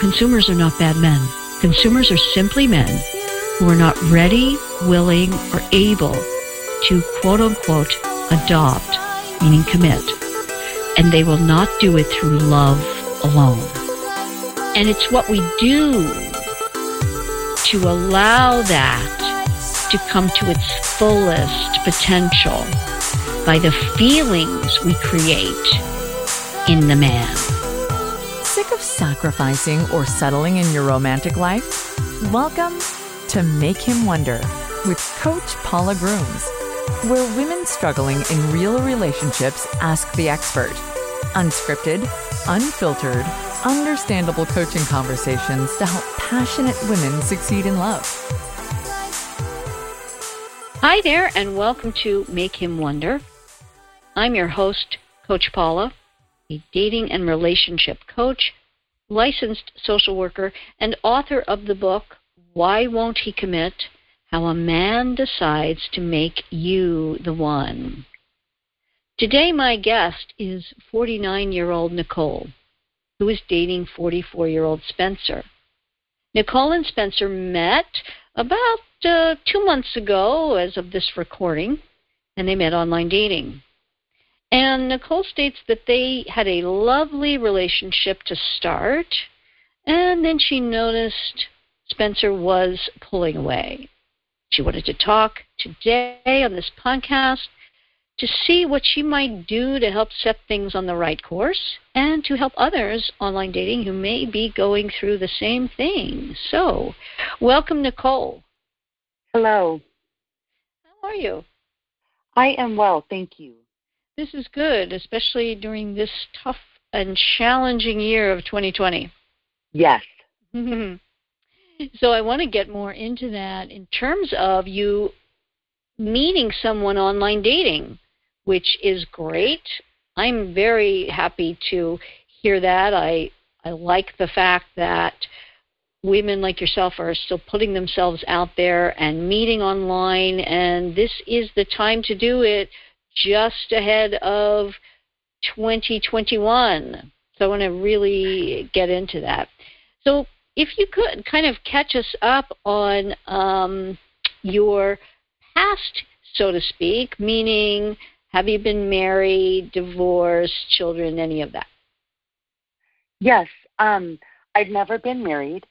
consumers are not bad men. Consumers are simply men who are not ready, willing, or able to quote unquote adopt, meaning commit. And they will not do it through love alone. And it's what we do to allow that to come to its fullest potential by the feelings we create in the man. Sacrificing or settling in your romantic life? Welcome to Make Him Wonder with Coach Paula Grooms, where women struggling in real relationships ask the expert. Unscripted, unfiltered, understandable coaching conversations to help passionate women succeed in love. Hi there, and welcome to Make Him Wonder. I'm your host, Coach Paula, a dating and relationship coach, licensed social worker, and author of the book, Why Won't He Commit? How a Man Decides to Make You the One. Today, my guest is 49 year old Nicole, who is dating 44 year old Spencer. Nicole and Spencer met about uh, two months ago, as of this recording, and they met online dating. And Nicole states that they had a lovely relationship to start, and then she noticed Spencer was pulling away. She wanted to talk today on this podcast to see what she might do to help set things on the right course and to help others online dating who may be going through the same thing. So, welcome, Nicole. Hello. How are you? I am well, thank you. This is good, especially during this tough and challenging year of 2020. Yes. so I want to get more into that in terms of you meeting someone online dating, which is great. I'm very happy to hear that. I I like the fact that women like yourself are still putting themselves out there and meeting online and this is the time to do it just ahead of 2021. So I want to really get into that. So if you could kind of catch us up on um, your past, so to speak, meaning have you been married, divorced, children, any of that? Yes. Um, I've never been married.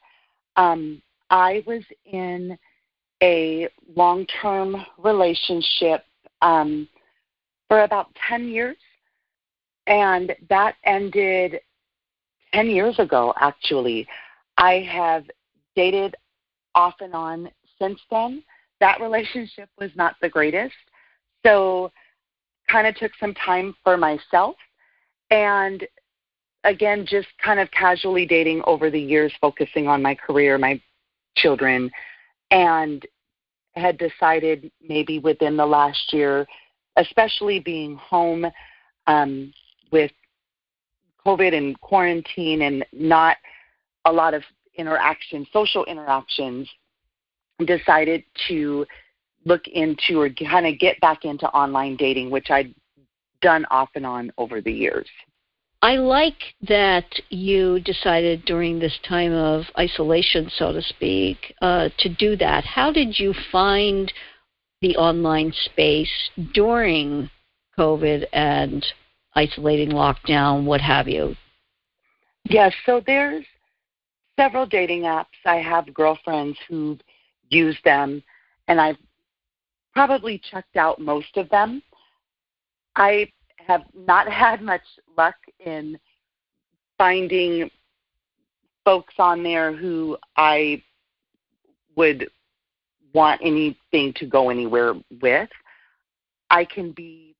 Um, I was in a long term relationship um, for about 10 years. And that ended 10 years ago, actually. I have dated off and on since then. That relationship was not the greatest. So, kind of took some time for myself. And again, just kind of casually dating over the years, focusing on my career, my children, and had decided maybe within the last year especially being home um, with COVID and quarantine and not a lot of interaction, social interactions, decided to look into or kind of get back into online dating, which I'd done off and on over the years. I like that you decided during this time of isolation, so to speak, uh, to do that. How did you find the online space during COVID and isolating lockdown, what have you? Yes, so there's several dating apps. I have girlfriends who use them, and I've probably checked out most of them. I have not had much luck in finding folks on there who I would want anything to go anywhere with. I can be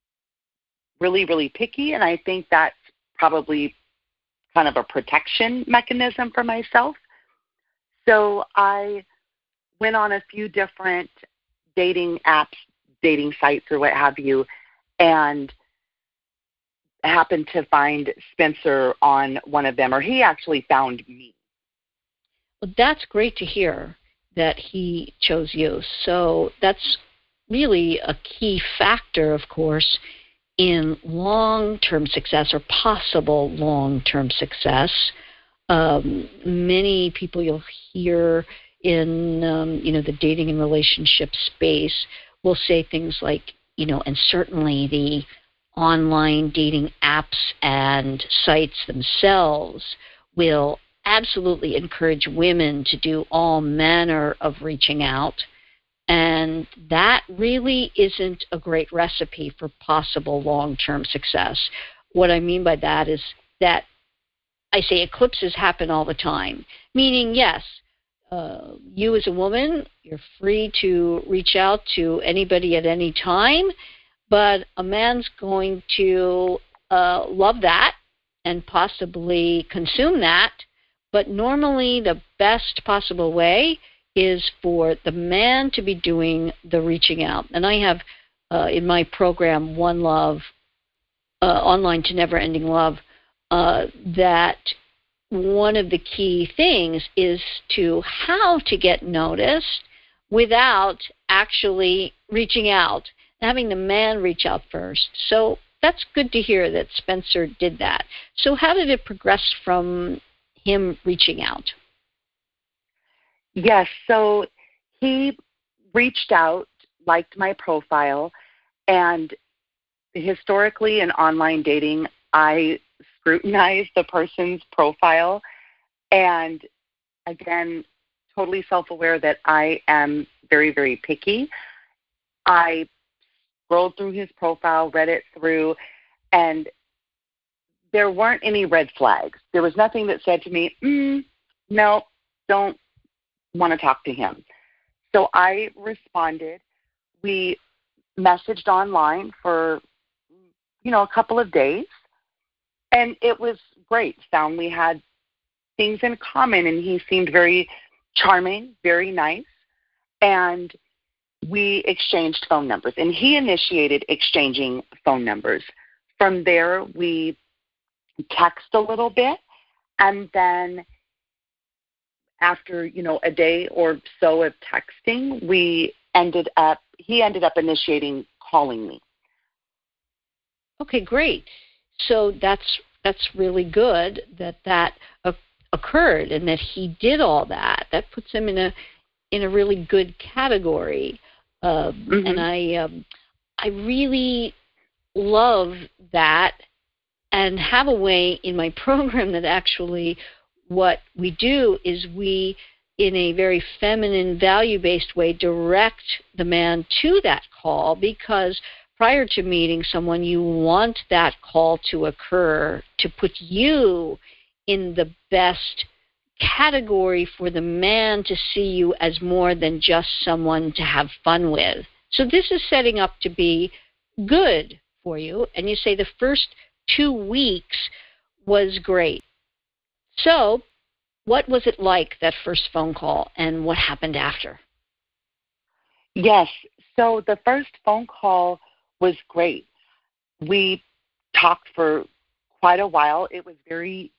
really, really picky, and I think that's probably kind of a protection mechanism for myself. So I went on a few different dating apps, dating sites, or what have you, and happened to find Spencer on one of them, or he actually found me. Well, that's great to hear that he chose you. So that's really a key factor, of course, in long term success or possible long term success. um, many people you'll hear in um, you know the dating and relationship space will say things like you know and certainly the online dating apps and sites themselves will absolutely encourage women to do all manner of reaching out and that really isn't a great recipe for possible long-term success what i mean by that is that i say eclipses happen all the time meaning yes uh, you as a woman, you're free to reach out to anybody at any time, but a man's going to uh, love that and possibly consume that. But normally, the best possible way is for the man to be doing the reaching out. And I have uh, in my program, One Love, uh, Online to Never Ending Love, uh, that one of the key things is to how to get noticed without actually reaching out, having the man reach out first. So that's good to hear that Spencer did that. So, how did it progress from him reaching out? Yes, so he reached out, liked my profile, and historically in online dating, I scrutinize the person's profile. And again, totally self aware that I am very, very picky. I scrolled through his profile, read it through, and there weren't any red flags. There was nothing that said to me, mm, no, don't want to talk to him. So I responded. We messaged online for, you know, a couple of days and it was great. Found we had things in common, and he seemed very charming, very nice, and we exchanged phone numbers. And he initiated exchanging phone numbers. From there, we text a little bit, and then after you know a day or so of texting, we ended up he ended up initiating calling me. Okay, great. So that's that's really good that that occurred and that he did all that. That puts him in a in a really good category. Uh, mm-hmm. And I um, I really love that and have a way in my program that actually what we do is we in a very feminine value based way direct the man to that call because prior to meeting someone, you want that call to occur to put you in the best category for the man to see you as more than just someone to have fun with. So this is setting up to be good for you. And you say the first two weeks was great. So, what was it like that first phone call and what happened after? Yes. So, the first phone call was great. We talked for quite a while. It was very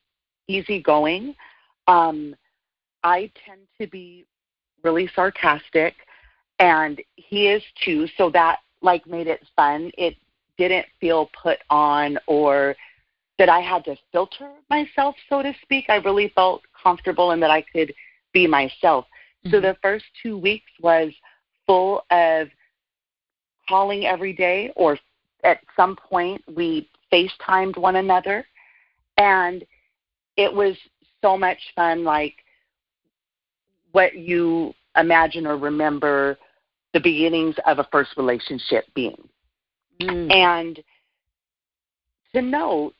easygoing. Um, I tend to be really sarcastic, and he is too. So that like made it fun. It didn't feel put on or that I had to filter myself, so to speak. I really felt comfortable and that I could be myself. Mm-hmm. So the first two weeks was full of calling every day, or at some point we FaceTimed one another. And it was so much fun, like what you imagine or remember the beginnings of a first relationship being. Mm. And to note,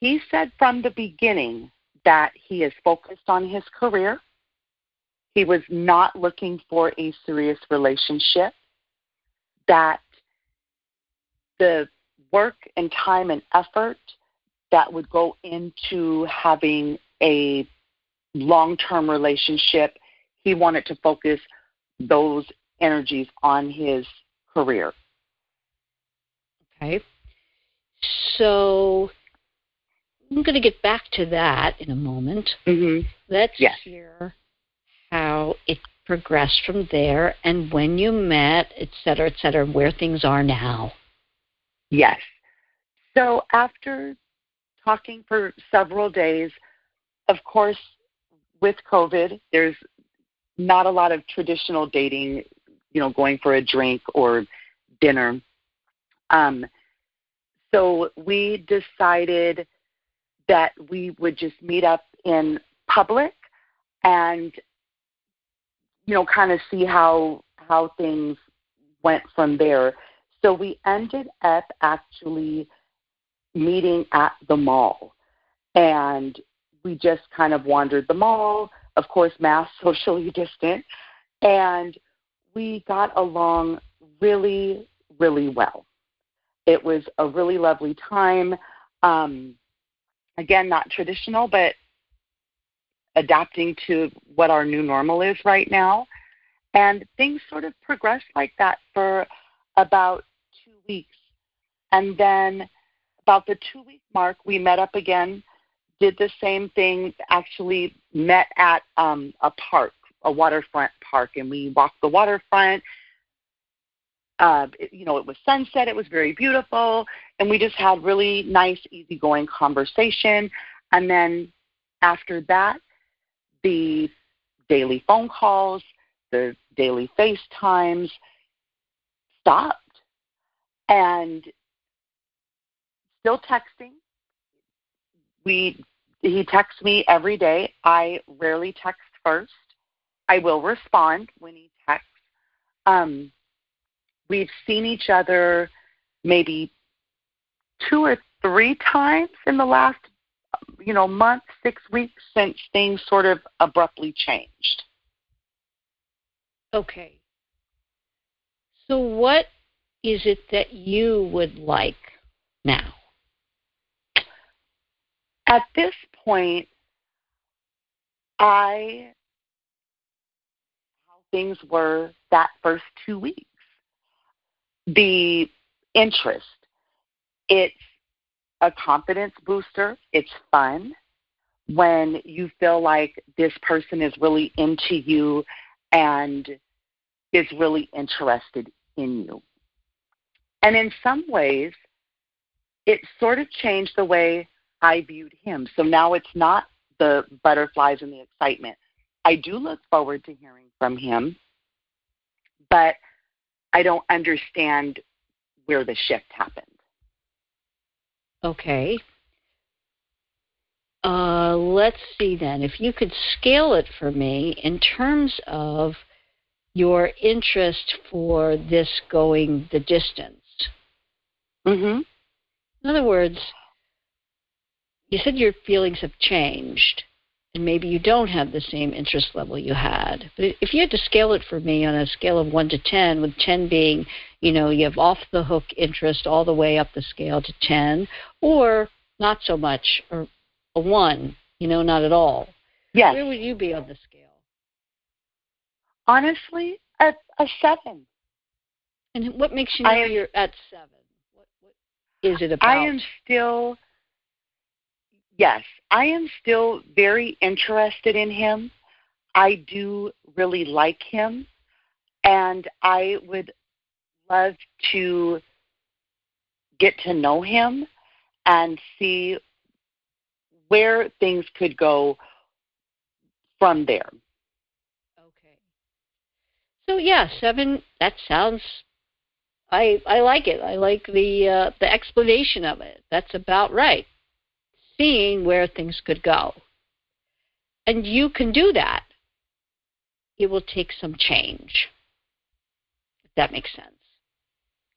he said from the beginning that he is focused on his career. He was not looking for a serious relationship that the work and time and effort that would go into having a long term relationship, he wanted to focus those energies on his career. Okay. So I'm going to get back to that in a moment. Mm-hmm. Let's yes. hear how it progressed from there and when you met, et cetera, et cetera, where things are now. Yes. So after talking for several days, of course, with COVID, there's not a lot of traditional dating, you know, going for a drink or dinner. Um, so we decided that we would just meet up in public and you know kind of see how how things went from there. So we ended up actually meeting at the mall. And we just kind of wandered the mall of course mass socially distant. And we got along really really well it was a really lovely time um, again not traditional but adapting to what our new normal is right now. And things sort of progressed like that for about two weeks. And then about the two week mark, we met up again, did the same thing, actually met at um, a park, a waterfront park, and we walked the waterfront. Uh, you know, it was sunset, it was very beautiful, and we just had really nice, easygoing conversation. And then after that, the daily phone calls, the daily FaceTimes stopped. And still texting. We he texts me every day. I rarely text first. I will respond when he texts. Um, we've seen each other maybe two or three times in the last you know, month, six weeks since things sort of abruptly changed. Okay. So, what is it that you would like now? At this point, I how things were that first two weeks. The interest. It's a confidence booster. It's fun when you feel like this person is really into you and is really interested in you. And in some ways, it sort of changed the way I viewed him. So now it's not the butterflies and the excitement. I do look forward to hearing from him, but I don't understand where the shift happened. Okay. Uh, let's see then. If you could scale it for me in terms of your interest for this going the distance. Mm-hmm. In other words, you said your feelings have changed, and maybe you don't have the same interest level you had. But if you had to scale it for me on a scale of 1 to 10, with 10 being you know, you have off the hook interest all the way up the scale to 10, or not so much, or a 1, you know, not at all. Yes. Where would you be on the scale? Honestly, a, a 7. And what makes you know am, you're at 7? What, what is it about? I am still, yes, I am still very interested in him. I do really like him. And I would love to get to know him and see where things could go from there. Okay. So yeah, seven. That sounds. I I like it. I like the uh, the explanation of it. That's about right. Seeing where things could go, and you can do that. It will take some change. If that makes sense.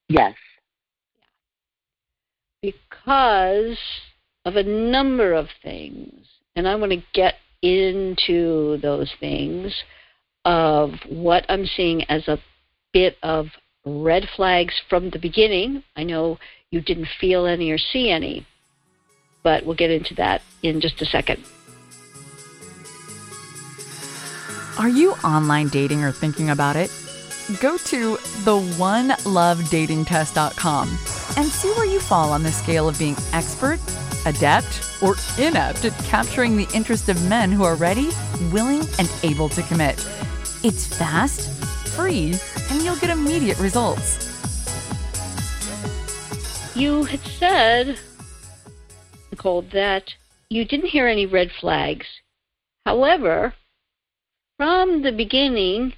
Yes. Because of a number of things, and I want to get into those things of what I'm seeing as a bit of red flags from the beginning. I know you didn't feel any or see any, but we'll get into that in just a second. Are you online dating or thinking about it? go to theonelovedatingtest.com and see where you fall on the scale of being expert, adept, or inept at capturing the interest of men who are ready, willing, and able to commit. It's fast, free, and you'll get immediate results. You had said, Nicole, that you didn't hear any red flags. However, from the beginning,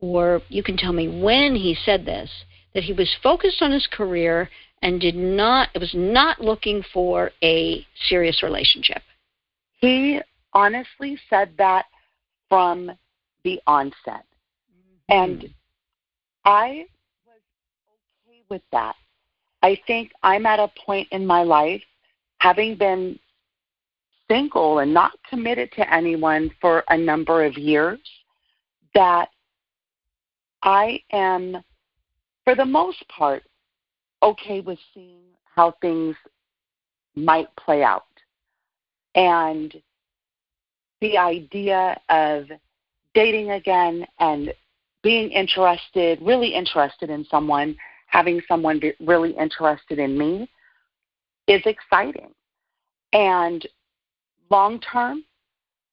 or you can tell me when he said this, that he was focused on his career and did not was not looking for a serious relationship. He honestly said that from the onset. Mm-hmm. And I was okay with that. I think I'm at a point in my life, having been single and not committed to anyone for a number of years, that I am, for the most part, okay with seeing how things might play out. And the idea of dating again and being interested, really interested in someone, having someone really interested in me is exciting. And long term,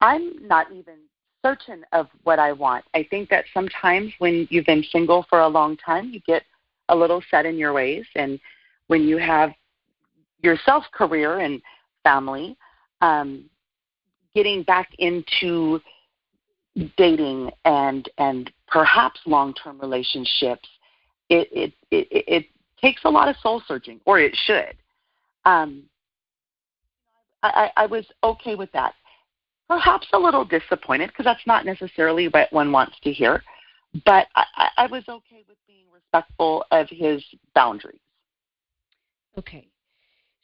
I'm not even certain of what I want. I think that sometimes when you've been single for a long time, you get a little set in your ways. And when you have yourself, career and family, um, getting back into dating and and perhaps long term relationships, it, it it it takes a lot of soul searching, or it should. Um, I, I was okay with that. Perhaps a little disappointed because that's not necessarily what one wants to hear, but I, I was okay with being respectful of his boundaries. Okay.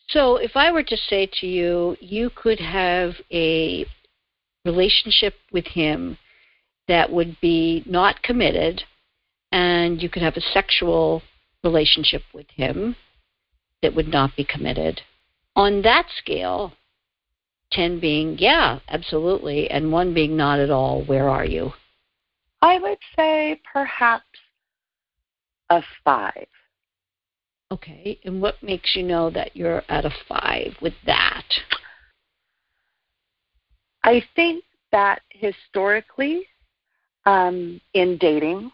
So if I were to say to you, you could have a relationship with him that would be not committed, and you could have a sexual relationship with him that would not be committed. On that scale, 10 being, yeah, absolutely, and 1 being not at all, where are you? I would say perhaps a 5. Okay, and what makes you know that you're at a 5 with that? I think that historically, um, in dating,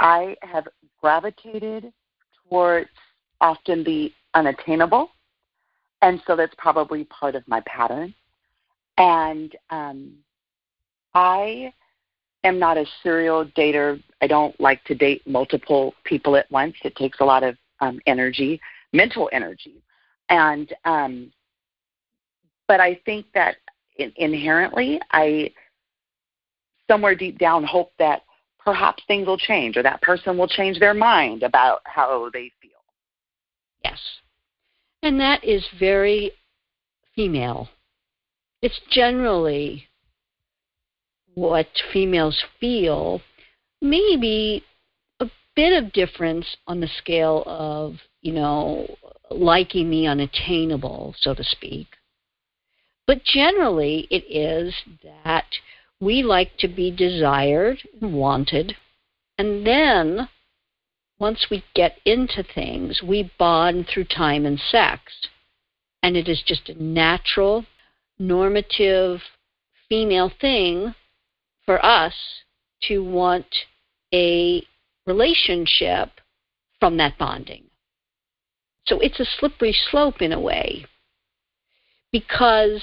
I have gravitated towards often the unattainable and so that's probably part of my pattern. And um, I am not a serial dater. I don't like to date multiple people at once. It takes a lot of um, energy, mental energy, and um, but I think that in, inherently, I somewhere deep down hope that perhaps things will change or that person will change their mind about how they feel. Yes. And that is very female. It's generally what females feel, maybe a bit of difference on the scale of, you know, liking the unattainable, so to speak. But generally, it is that we like to be desired and wanted, and then once we get into things, we bond through time and sex. And it is just a natural, normative female thing for us to want a relationship from that bonding. So it's a slippery slope in a way because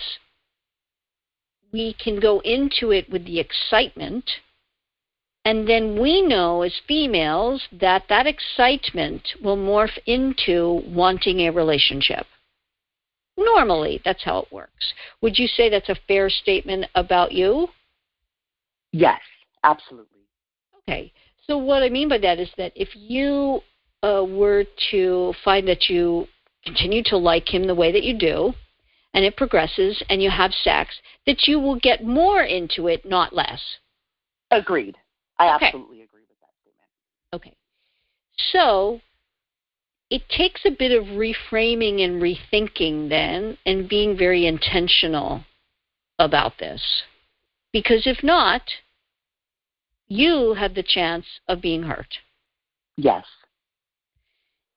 we can go into it with the excitement and then we know as females that that excitement will morph into wanting a relationship. Normally, that's how it works. Would you say that's a fair statement about you? Yes, absolutely. Okay. So, what I mean by that is that if you uh, were to find that you continue to like him the way that you do, and it progresses, and you have sex, that you will get more into it, not less. Agreed. I okay. absolutely agree with that statement. Okay. So it takes a bit of reframing and rethinking then and being very intentional about this. Because if not, you have the chance of being hurt. Yes.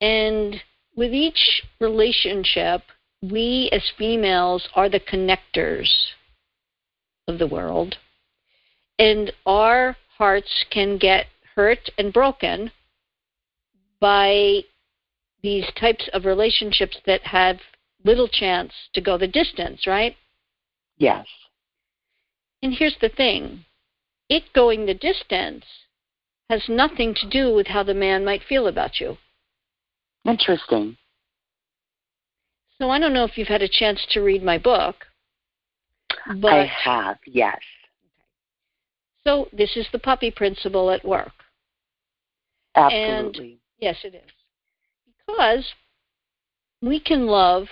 And with each relationship, we as females are the connectors of the world. And our hearts can get hurt and broken by these types of relationships that have little chance to go the distance, right? Yes. And here's the thing it going the distance has nothing to do with how the man might feel about you. Interesting. So I don't know if you've had a chance to read my book. But I have, yes. So this is the puppy principle at work. Absolutely. And yes, it is. Because we can love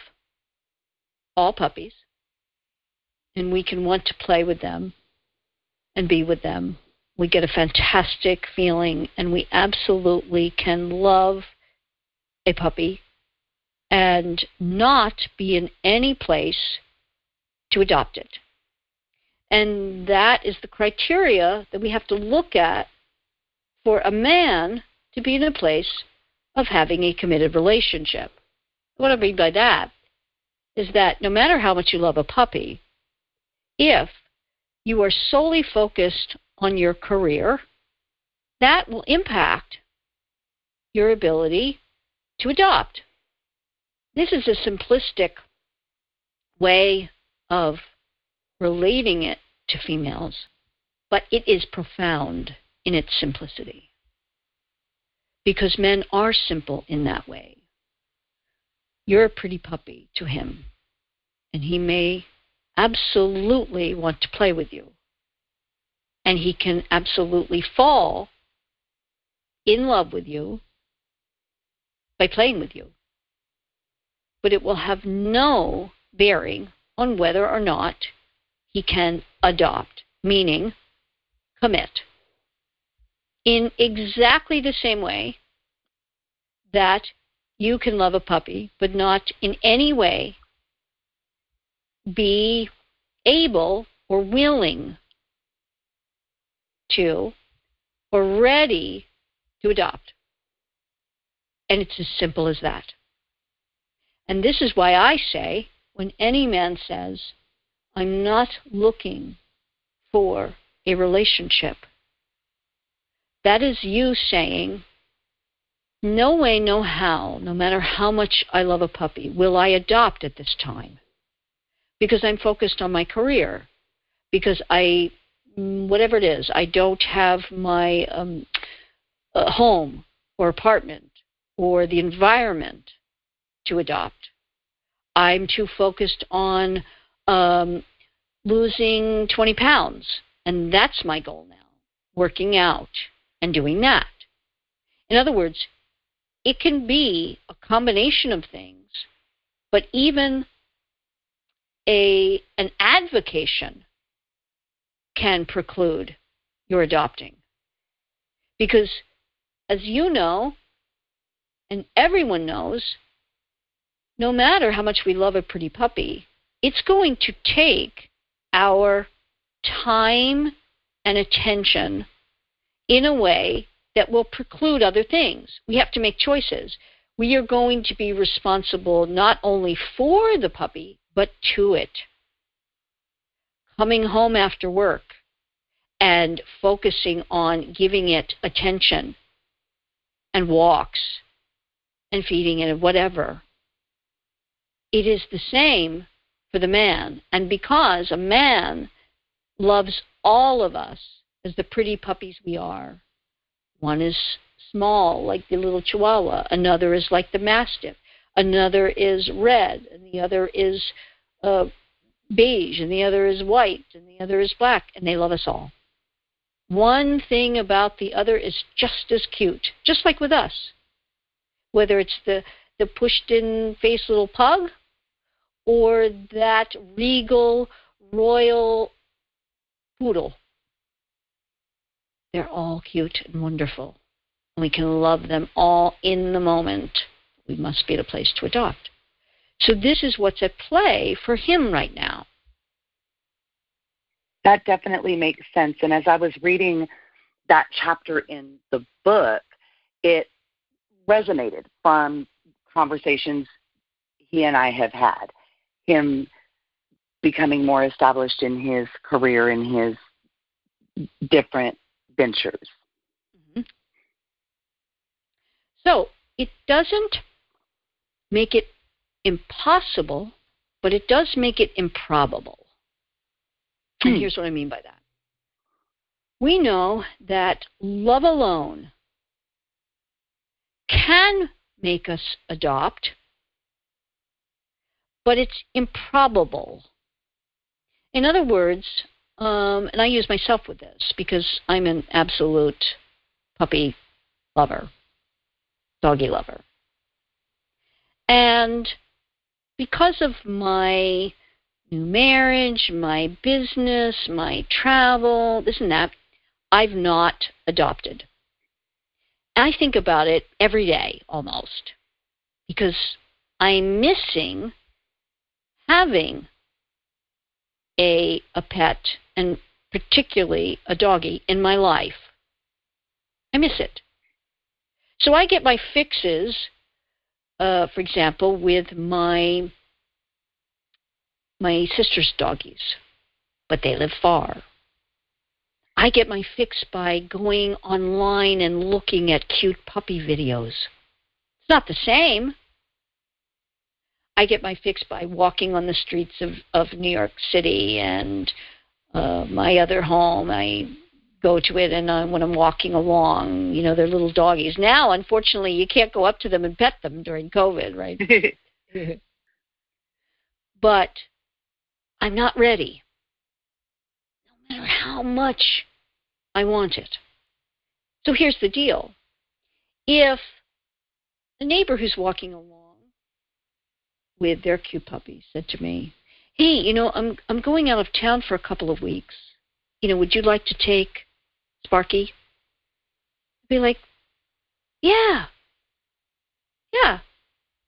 all puppies and we can want to play with them and be with them. We get a fantastic feeling and we absolutely can love a puppy and not be in any place to adopt it. And that is the criteria that we have to look at for a man to be in a place of having a committed relationship. What I mean by that is that no matter how much you love a puppy, if you are solely focused on your career, that will impact your ability to adopt. This is a simplistic way of relating it to females, but it is profound in its simplicity. Because men are simple in that way. You're a pretty puppy to him, and he may absolutely want to play with you. And he can absolutely fall in love with you by playing with you. But it will have no bearing on whether or not he can adopt, meaning commit. In exactly the same way that you can love a puppy, but not in any way be able or willing to or ready to adopt. And it's as simple as that. And this is why I say when any man says, I'm not looking for a relationship, that is you saying, no way, no how, no matter how much I love a puppy, will I adopt at this time. Because I'm focused on my career, because I, whatever it is, I don't have my um, home or apartment or the environment to adopt. I'm too focused on um, losing 20 pounds, and that's my goal now working out and doing that. In other words, it can be a combination of things, but even a an advocation can preclude your adopting. Because as you know, and everyone knows, no matter how much we love a pretty puppy, it's going to take our time and attention in a way that will preclude other things. We have to make choices. We are going to be responsible not only for the puppy, but to it. Coming home after work and focusing on giving it attention and walks and feeding it and whatever. It is the same for the man. And because a man loves all of us as the pretty puppies we are, one is small, like the little chihuahua, another is like the mastiff, another is red, and the other is uh, beige, and the other is white, and the other is black, and they love us all. One thing about the other is just as cute, just like with us. Whether it's the, the pushed in face little pug or that regal royal poodle. They're all cute and wonderful. We can love them all in the moment we must be a place to adopt. So this is what's at play for him right now. That definitely makes sense. And as I was reading that chapter in the book, it resonated from conversations he and I have had. Him becoming more established in his career in his different ventures. Mm-hmm. So it doesn't make it impossible, but it does make it improbable And here's what I mean by that. We know that love alone can make us adopt, but it's improbable. In other words, um, and I use myself with this because I'm an absolute puppy lover, doggy lover. And because of my new marriage, my business, my travel, this and that, I've not adopted. I think about it every day almost because I'm missing having a a pet and particularly a doggy in my life. I miss it. So I get my fixes, uh, for example, with my my sister's doggies, but they live far. I get my fix by going online and looking at cute puppy videos. It's not the same. I get my fix by walking on the streets of, of New York City and uh, my other home. I go to it, and uh, when I'm walking along, you know, they're little doggies. Now, unfortunately, you can't go up to them and pet them during COVID, right? but I'm not ready. No matter how much I want it. So here's the deal. If a neighbor who's walking along with their cute puppy said to me, "Hey, you know, I'm I'm going out of town for a couple of weeks. You know, would you like to take Sparky?" I'd be like, "Yeah, yeah,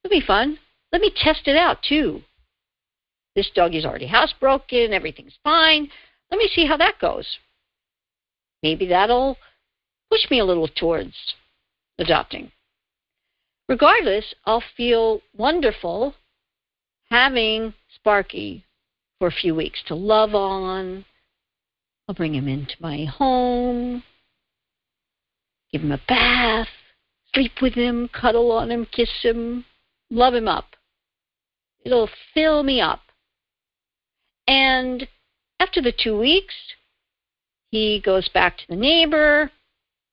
it'll be fun. Let me test it out too. This doggy's already housebroken. Everything's fine. Let me see how that goes. Maybe that'll push me a little towards adopting." Regardless, I'll feel wonderful having Sparky for a few weeks to love on. I'll bring him into my home, give him a bath, sleep with him, cuddle on him, kiss him, love him up. It'll fill me up. And after the two weeks, he goes back to the neighbor,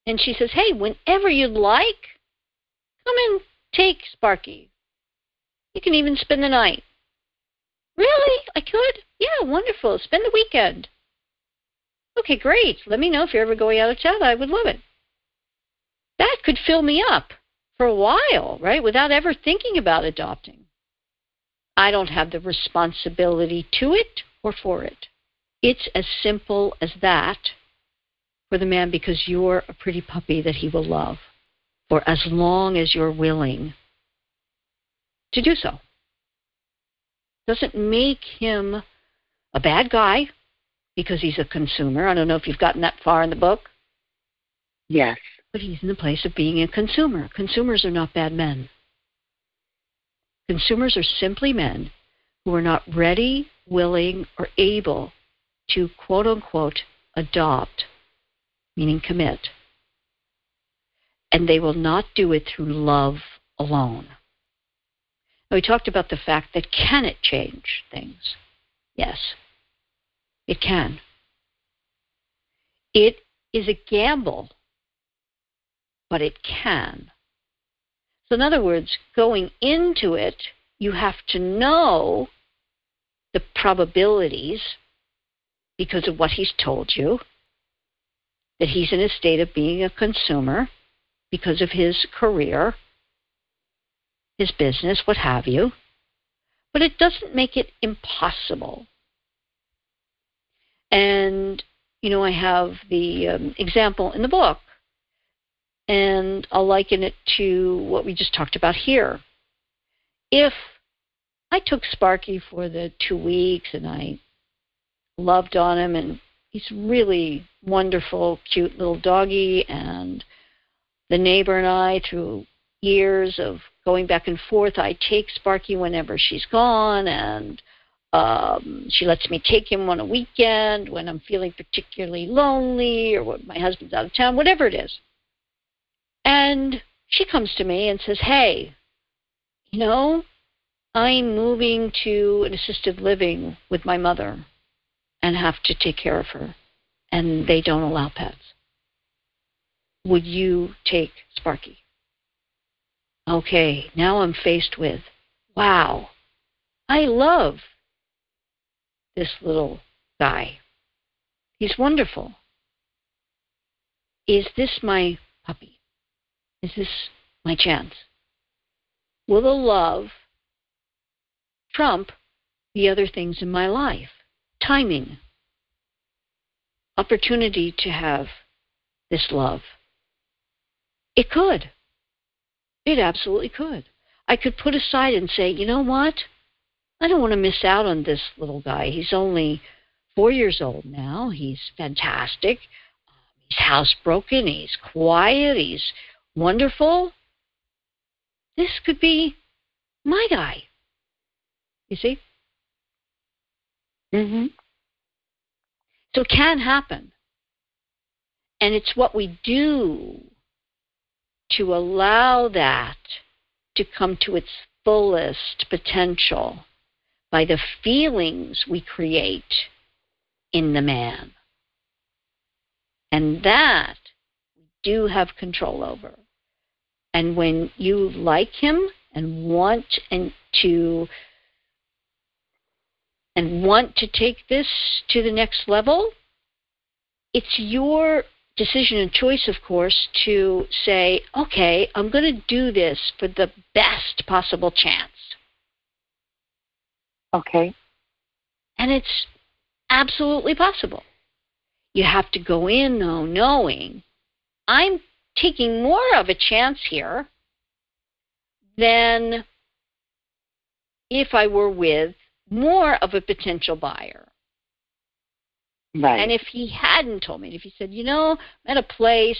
and she says, Hey, whenever you'd like, come and take Sparky. You can even spend the night. Really? I could? Yeah, wonderful. Spend the weekend. Okay, great. Let me know if you're ever going out of town. I would love it. That could fill me up for a while, right? Without ever thinking about adopting. I don't have the responsibility to it or for it. It's as simple as that for the man because you're a pretty puppy that he will love for as long as you're willing to do so. Doesn't make him a bad guy because he's a consumer. I don't know if you've gotten that far in the book. Yes. But he's in the place of being a consumer. Consumers are not bad men. Consumers are simply men who are not ready, willing, or able to quote unquote adopt, meaning commit. And they will not do it through love alone. We talked about the fact that can it change things? Yes, it can. It is a gamble, but it can. So, in other words, going into it, you have to know the probabilities because of what he's told you, that he's in a state of being a consumer because of his career, his business, what have you. But it doesn't make it impossible. And, you know, I have the um, example in the book, and I'll liken it to what we just talked about here. If I took Sparky for the two weeks and I loved on him, and he's really wonderful, cute little doggy, and the neighbor and I, through years of going back and forth. I take Sparky whenever she's gone, and um, she lets me take him on a weekend when I'm feeling particularly lonely or when my husband's out of town, whatever it is. And she comes to me and says, Hey, you know, I'm moving to an assisted living with my mother. and have to take care of her, and they don't allow pets. Would you take Sparky? Okay, now I'm faced with, wow, I love this little guy. He's wonderful. Is this my puppy? Is this my chance? Will the love trump the other things in my life? Timing, opportunity to have this love. It could. It absolutely could. I could put aside and say, you know what? I don't want to miss out on this little guy. He's only four years old now. He's fantastic. He's housebroken. He's quiet. He's wonderful. This could be my guy. You see? Mm-hmm. So it can happen. And it's what we do to allow that to come to its fullest potential by the feelings we create in the man. And that we do have control over. And when you like him and want and to and want to take this to the next level, it's your decision and choice, of course, to say, okay, I'm going to do this for the best possible chance. Okay. And it's absolutely possible. You have to go in, though, knowing I'm taking more of a chance here than if I were with more of a potential buyer. Right. And if he hadn't told me, if he said, you know, I'm at a place,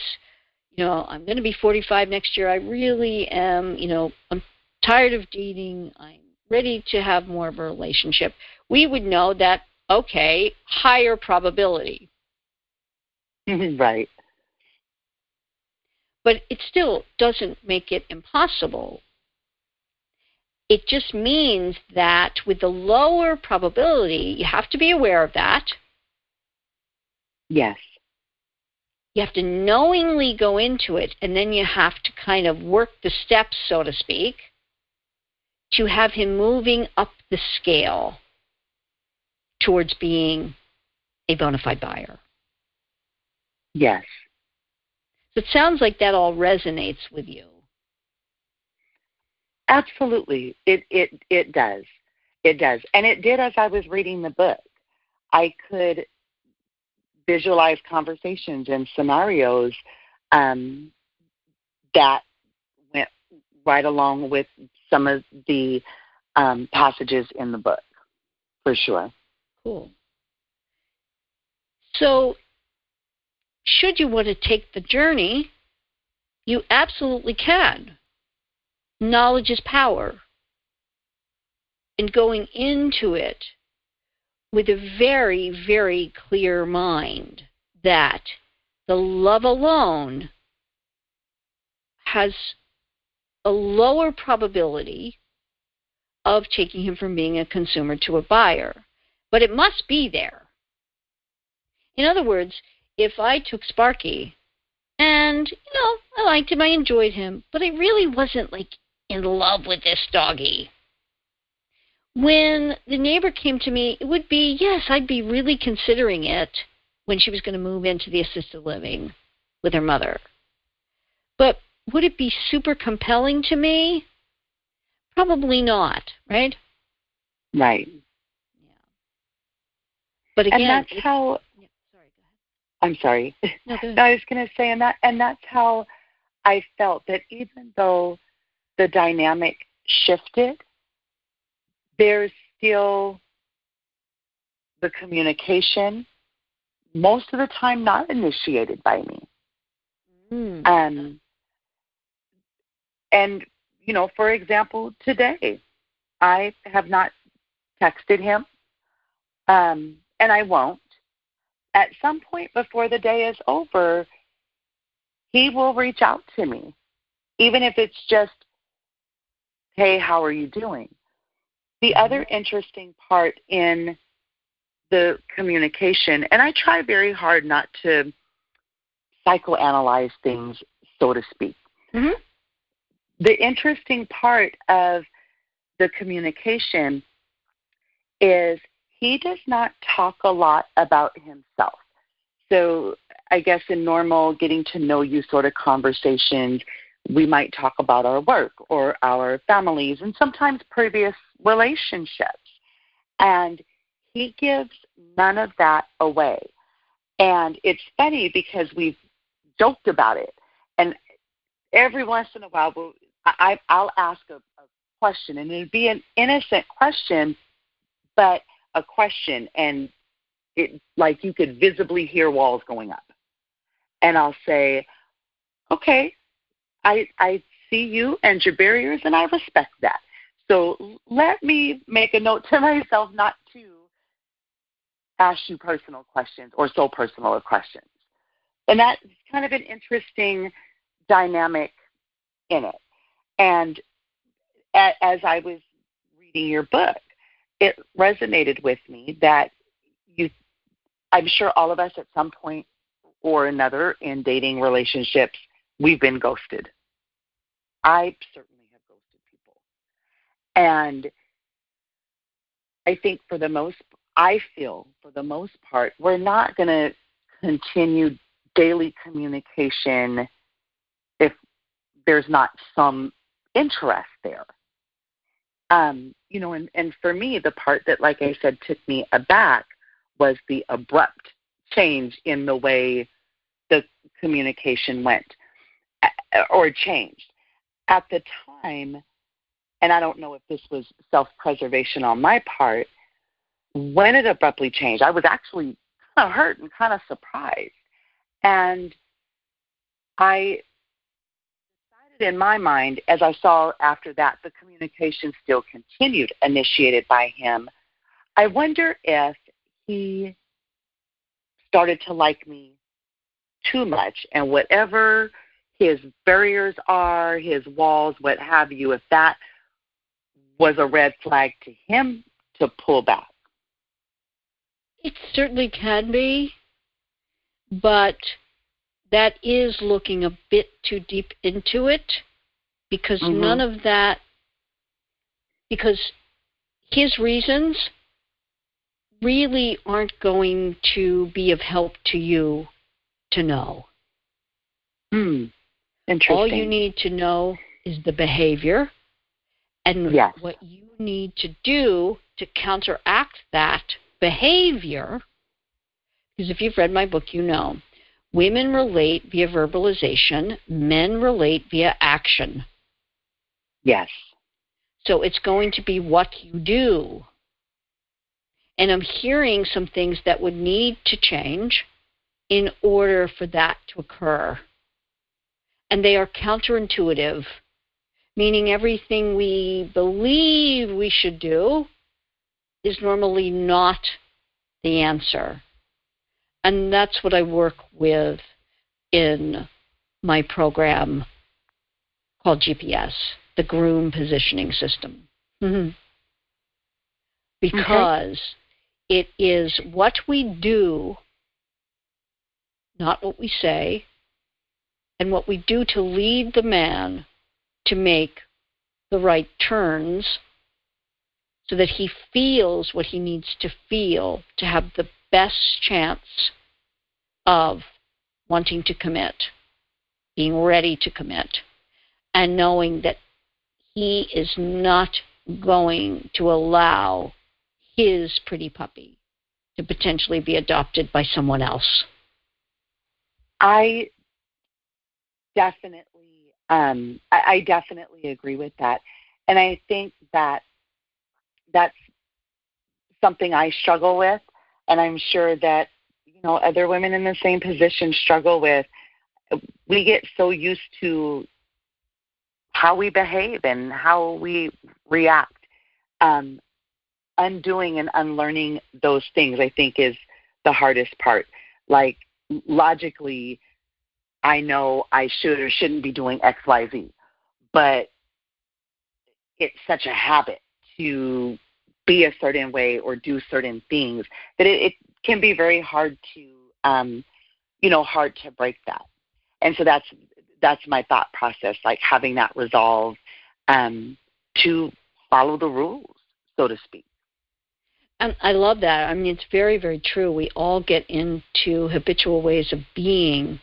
you know, I'm going to be 45 next year. I really am, you know, I'm tired of dating. I'm ready to have more of a relationship. We would know that, okay, higher probability. right. But it still doesn't make it impossible. It just means that with the lower probability, you have to be aware of that Yes. You have to knowingly go into it, and then you have to kind of work the steps, so to speak, to have him moving up the scale towards being a bona fide buyer. Yes. So it sounds like that all resonates with you. Absolutely. It it it does. It does. And it did as I was reading the book. I could visualize conversations and scenarios um, that went right along with some of the um, passages in the book, for sure. Cool. So, should you want to take the journey, you absolutely can. Knowledge is power. And going into it with a very, very clear mind that the love alone has a lower probability of taking him from being a consumer to a buyer, but it must be there. In other words, if I took Sparky and, you know, I liked him, I enjoyed him, but I really wasn't like in love with this doggy. When the neighbor came to me, it would be, yes, I'd be really considering it when she was going to move into the assisted living with her mother. But would it be super compelling to me? Probably not, right? Right. Yeah. But again, and that's how yeah, sorry, go ahead. I'm sorry. No. No, I was going to say, and that, and that's how I felt that even though the dynamic shifted, there's still the communication, most of the time not initiated by me. Mm. Um, and you know, for example, today I have not texted him, um, and I won't. At some point before the day is over, he will reach out to me, even if it's just, "Hey, how are you doing?" The other interesting part in the communication, and I try very hard not to psychoanalyze things, so to speak. Mm-hmm. The interesting part of the communication is he does not talk a lot about himself. So I guess in normal getting to know you sort of conversations, we might talk about our work or our families and sometimes previous relationships. And he gives none of that away. And it's funny because we've joked about it. And every once in a while, we'll, I, I'll ask a, a question, and it'd be an innocent question, but a question, and it like you could visibly hear walls going up. And I'll say, "Okay, I I see you and your barriers, and I respect that. So let me make a note to myself not to ask you personal questions or so personal questions." And that's kind of an interesting dynamic in it. And as I was reading your book, it resonated with me that you, I'm sure all of us at some point or another in dating relationships, we've been ghosted. I certainly have ghosted people. And I think for the most, I feel for the most part, we're not going to continue daily communication if there's not some interest there. Um, you know, and, and for me, the part that, like I said, took me aback was the abrupt change in the way the communication went Uh, or changed. At the time, and I don't know if this was self preservation on my part, when it abruptly changed, I was actually kind of hurt and kind of surprised. And I decided in my mind, as I saw after that, the communication still continued, initiated by him. I wonder if he started to like me too much, and whatever his barriers are, his walls, what have you, if that was a red flag to him to pull back. It certainly can be but that is looking a bit too deep into it because mm-hmm. none of that because his reasons really aren't going to be of help to you to know. Hmm. Interesting. All you need to know is the behavior and yes. what you need to do to counteract that behavior because if you've read my book, you know. Women relate via verbalization, men relate via action. Yes. So it's going to be what you do. And I'm hearing some things that would need to change in order for that to occur. And they are counterintuitive, meaning everything we believe we should do is normally not the answer. And that's what I work with in my program called GPS, the Groom Positioning System. Mm-hmm. Because okay. it is what we do, not what we say, and what we do to lead the man to make the right turns so that he feels what he needs to feel to have the best chance of wanting to commit, being ready to commit, and knowing that he is not going to allow his pretty puppy to potentially be adopted by someone else. I definitely, um, I, I definitely agree with that, and I think that that's something I struggle with and I'm sure that you know other women in the same position struggle with. We get so used to how we behave and how we react. Um, undoing and unlearning those things, I think, is the hardest part. Like logically, I know I should or shouldn't be doing X, Y, Z, but it's such a habit to be a certain way or do certain things that it, it can be very hard to um, you know hard to break that and so that's that's my thought process like having that resolve um, to follow the rules so to speak and I love that. I mean, it's very, very true. We all get into habitual ways of being.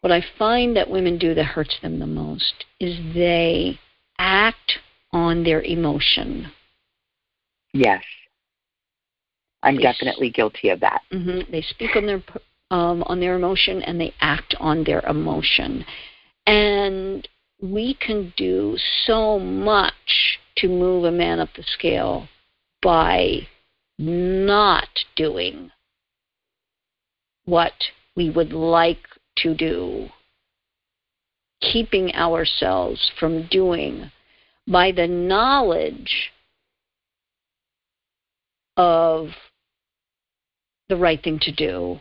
What I find that women do that hurts them the most is they act on their emotion. Yes. I'm they definitely guilty of that. Mm-hmm, they speak on their um, on their emotion and they act on their emotion, and we can do so much to move a man up the scale by not doing what we would like to do, keeping ourselves from doing by the knowledge of the right thing to do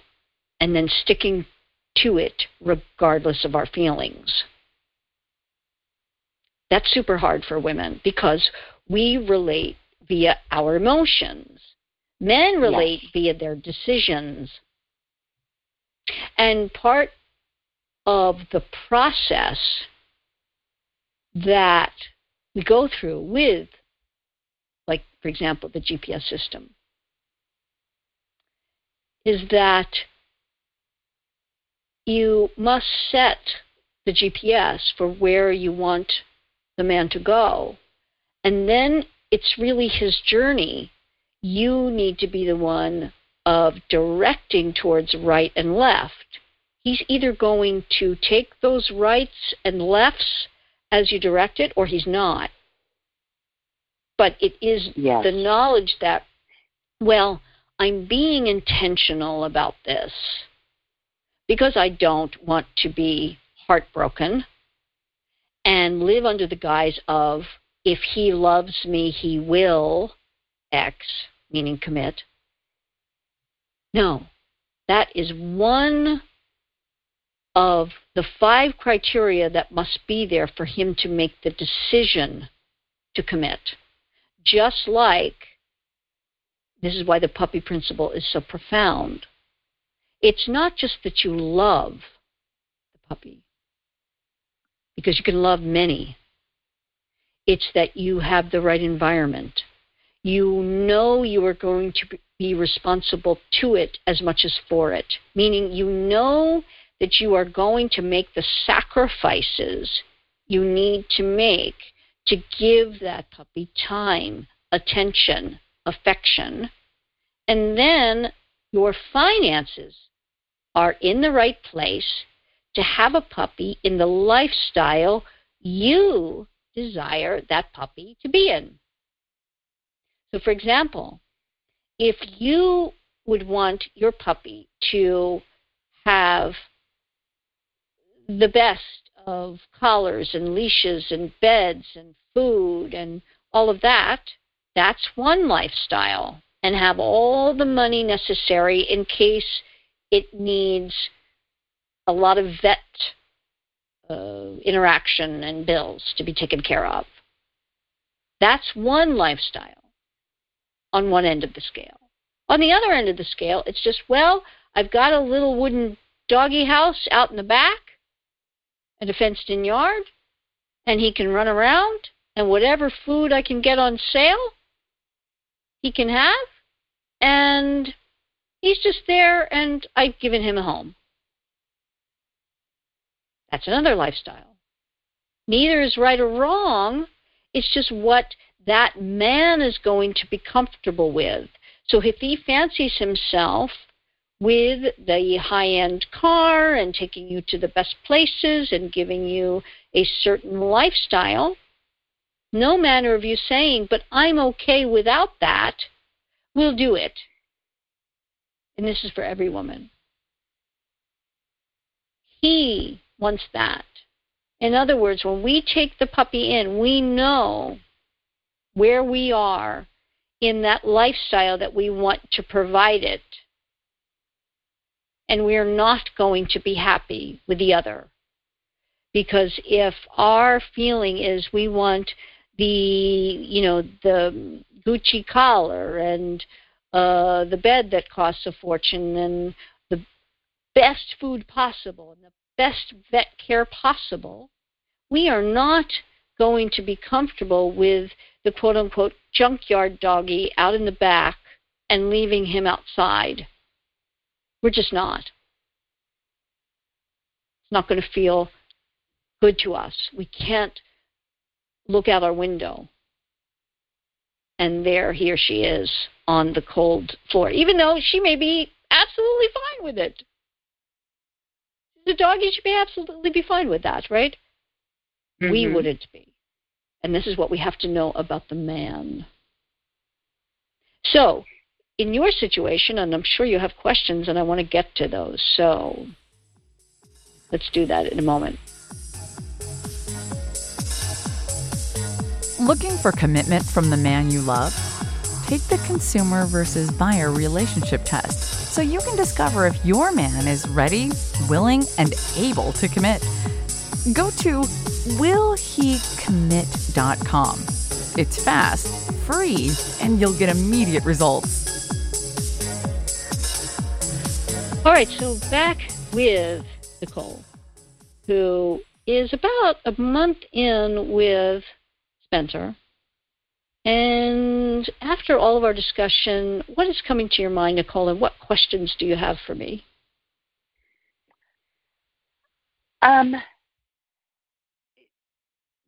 and then sticking to it regardless of our feelings. That's super hard for women because we relate via our emotions. Men relate yes. via their decisions. And part of the process that we go through with, like, for example, the GPS system, is that you must set the GPS for where you want the man to go. And then it's really his journey you need to be the one of directing towards right and left. He's either going to take those rights and lefts as you direct it, or he's not. But it is yes. the knowledge that, well, I'm being intentional about this because I don't want to be heartbroken and live under the guise of if he loves me, he will X, meaning commit. No, that is one of the five criteria that must be there for him to make the decision to commit. Just like, this is why the puppy principle is so profound. It's not just that you love the puppy, because you can love many. It's that you have the right environment you know you are going to be responsible to it as much as for it, meaning you know that you are going to make the sacrifices you need to make to give that puppy time, attention, affection, and then your finances are in the right place to have a puppy in the lifestyle you desire that puppy to be in. So, for example, if you would want your puppy to have the best of collars and leashes and beds and food and all of that, that's one lifestyle. And have all the money necessary in case it needs a lot of vet uh, interaction and bills to be taken care of. That's one lifestyle on one end of the scale. On the other end of the scale, it's just, well, I've got a little wooden doggy house out in the back and a fenced in yard, and he can run around, and whatever food I can get on sale, he can have, and he's just there, and I've given him a home. That's another lifestyle. Neither is right or wrong. It's just what that man is going to be comfortable with. So if he fancies himself with the high end car and taking you to the best places and giving you a certain lifestyle, no manner of you saying, but I'm okay without that, we'll do it. And this is for every woman. He wants that. In other words, when we take the puppy in, we know where we are in that lifestyle that we want to provide it. And we're not going to be happy with the other. Because if our feeling is we want the you know the Gucci collar and uh, the bed that costs a fortune and the best food possible and the best vet care possible, we are not going to be comfortable with the quote unquote junkyard doggy out in the back and leaving him outside. We're just not. It's not going to feel good to us. We can't look out our window and there he or she is on the cold floor, even though she may be absolutely fine with it. The doggy should be absolutely be fine with that, right? Mm-hmm. We wouldn't be. And this is what we have to know about the man. So, in your situation, and I'm sure you have questions, and I want to get to those. So, let's do that in a moment. Looking for commitment from the man you love? Take the consumer versus buyer relationship test so you can discover if your man is ready, willing, and able to commit. Go to willhecommit.com. It's fast, free, and you'll get immediate results. All right, so back with Nicole, who is about a month in with Spencer. And after all of our discussion, what is coming to your mind, Nicole, and what questions do you have for me? Um,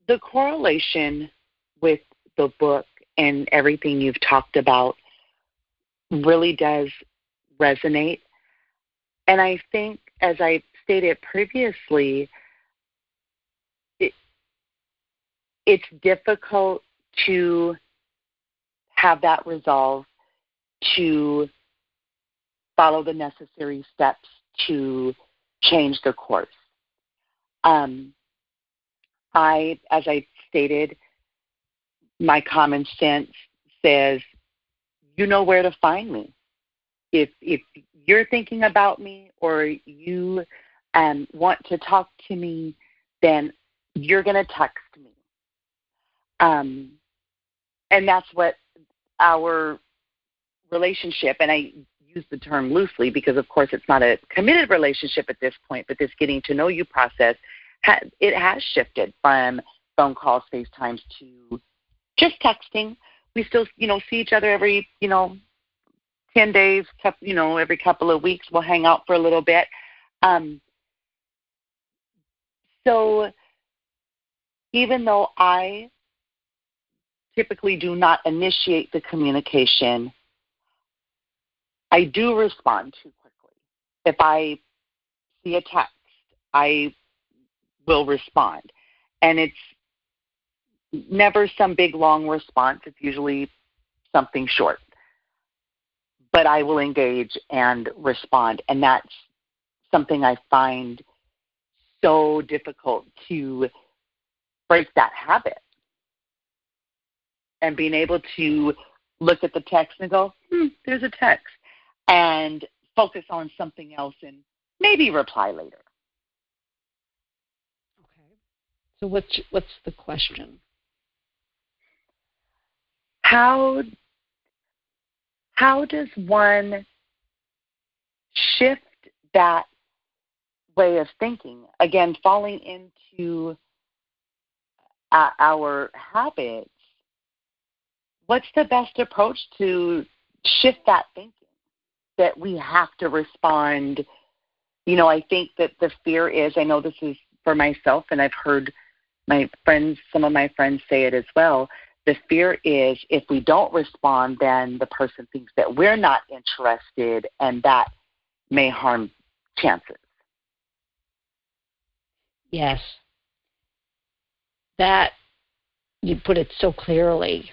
the correlation with the book and everything you've talked about really does resonate. And I think, as I stated previously, it's difficult to have that resolve to follow the necessary steps to change the course. Um, I, as I stated, my common sense says, you know where to find me. If if you're thinking about me or you um, want to talk to me, then you're going to text me. Um, and that's what our relationship, and I use the term loosely because, of course, it's not a committed relationship at this point, but this getting to know you process, it has shifted from phone calls, FaceTimes to just texting. We still, you know, see each other every, you know, 10 days, you know, every couple of weeks. We'll hang out for a little bit. Um, so even though I typically do not initiate the communication, I do respond too quickly. If I see a text, I will respond. And it's never some big long response, it's usually something short. But I will engage and respond. And that's something I find so difficult to break that habit and being able to look at the text and go, hmm, there's a text, and focus on something else and maybe reply later. Okay. So what's what's the question? How how does one shift that way of thinking? Again, falling into uh, our habits what's the best approach to shift that thinking that we have to respond? You know, I think that the fear is, I know this is for myself, and I've heard my friends, some of my friends say it as well. The fear is if we don't respond, then the person thinks that we're not interested, and that may harm chances. Yes. That, you put it so clearly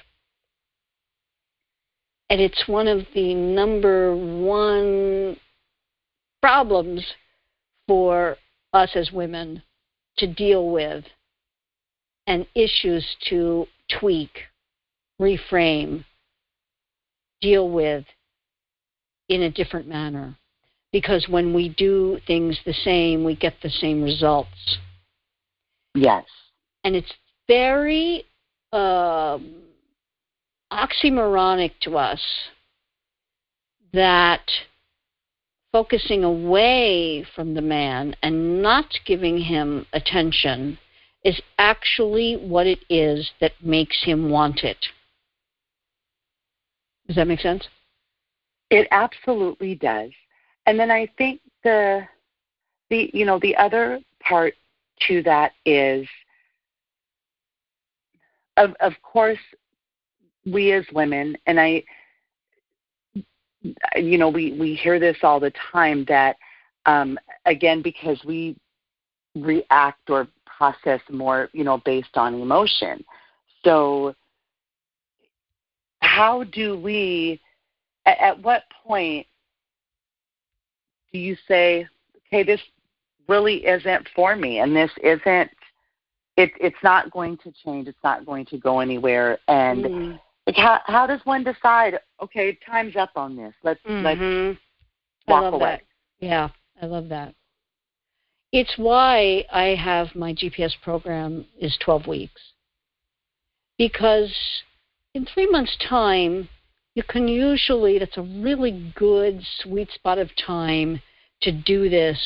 and it's one of the number one problems for us as women to deal with and issues to tweak, reframe, deal with in a different manner. Because when we do things the same, we get the same results. Yes. And it's very uh, oxymoronic to us that focusing away from the man and not giving him attention is actually what it is that makes him want it. Does that make sense? It absolutely does. And then I think the the you know the other part to that is of of course we as women and I you know we we hear this all the time that um again because we react or process more you know based on emotion so how do we at, at what point do you say okay this really isn't for me and this isn't it, it's not going to change it's not going to go anywhere and mm like how how does one decide? Okay, time's up on this. Let's mm-hmm. let's walk away. That. Yeah, I love that. It's why I have my GPS program is 12 weeks. Because in three months' time, you can usually, that's a really good sweet spot of time to do this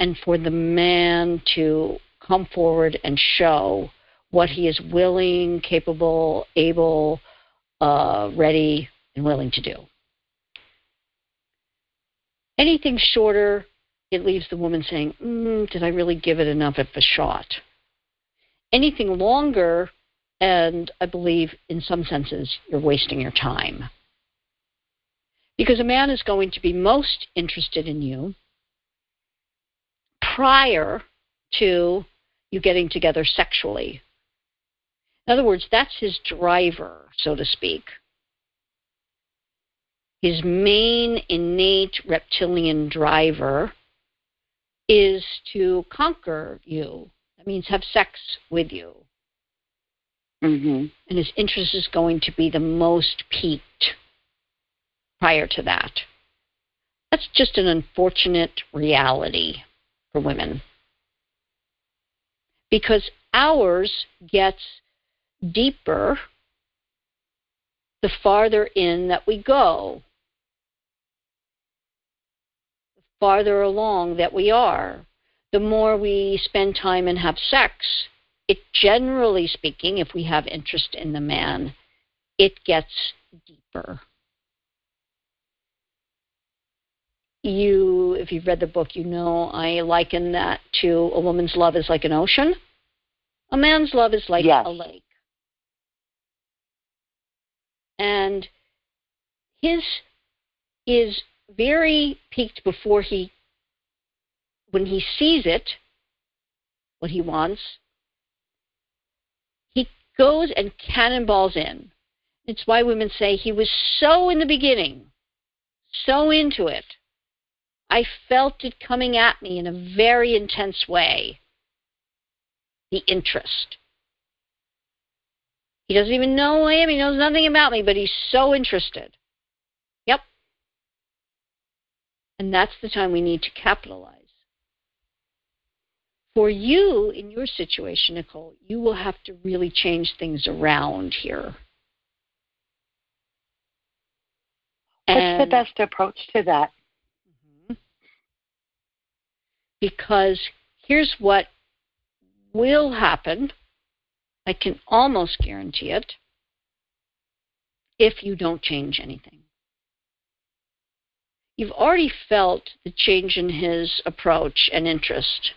and for the man to come forward and show what he is willing, capable, able, uh, ready, and willing to do. Anything shorter, it leaves the woman saying, mm, Did I really give it enough of a shot? Anything longer, and I believe in some senses, you're wasting your time. Because a man is going to be most interested in you prior to you getting together sexually in other words, that's his driver, so to speak. His main innate reptilian driver is to conquer you. That means have sex with you. Mm-hmm. And his interest is going to be the most peaked prior to that. That's just an unfortunate reality for women. Because ours gets deeper the farther in that we go, the farther along that we are, the more we spend time and have sex. It generally speaking, if we have interest in the man, it gets deeper. You, if you've read the book, you know I liken that to a woman's love is like an ocean. A man's love is like yes. a lake. and his is very peaked before he when he sees it what he wants he goes and cannonballs in it's why women say he was so in the beginning so into it i felt it coming at me in a very intense way the interest he doesn't even know who I am. He knows nothing about me, but he's so interested. And that's the time we need to capitalize. For you, in your situation, Nicole, you will have to really change things around here. What's and, the best approach to that? Mm-hmm. Because here's what will happen I can almost guarantee it if you don't change anything. You've already felt the change in his approach and interest.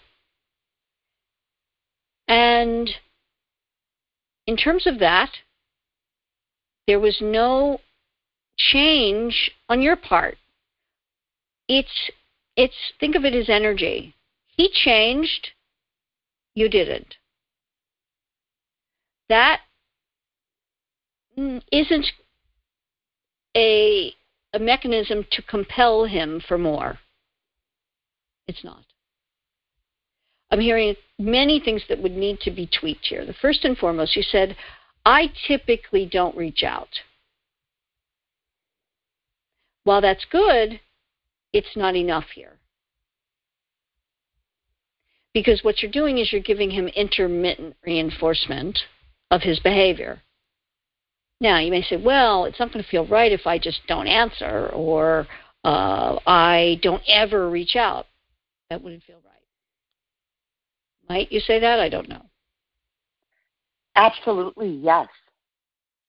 And in terms of that, there was no change on your part. It's it's think of it as energy. He changed, you didn't that mm, isn't a, a mechanism to compel him for more. It's not. I'm hearing many things that would need to be tweaked here. The first and foremost, you said, I typically don't reach out. While that's good, it's not enough here. Because what you're doing is you're giving him intermittent reinforcement of his behavior. Now, you may say, well, it's not going to feel right if I just don't answer or uh, I don't ever reach out. That wouldn't feel right. Might you say that? I don't know. Absolutely, yes.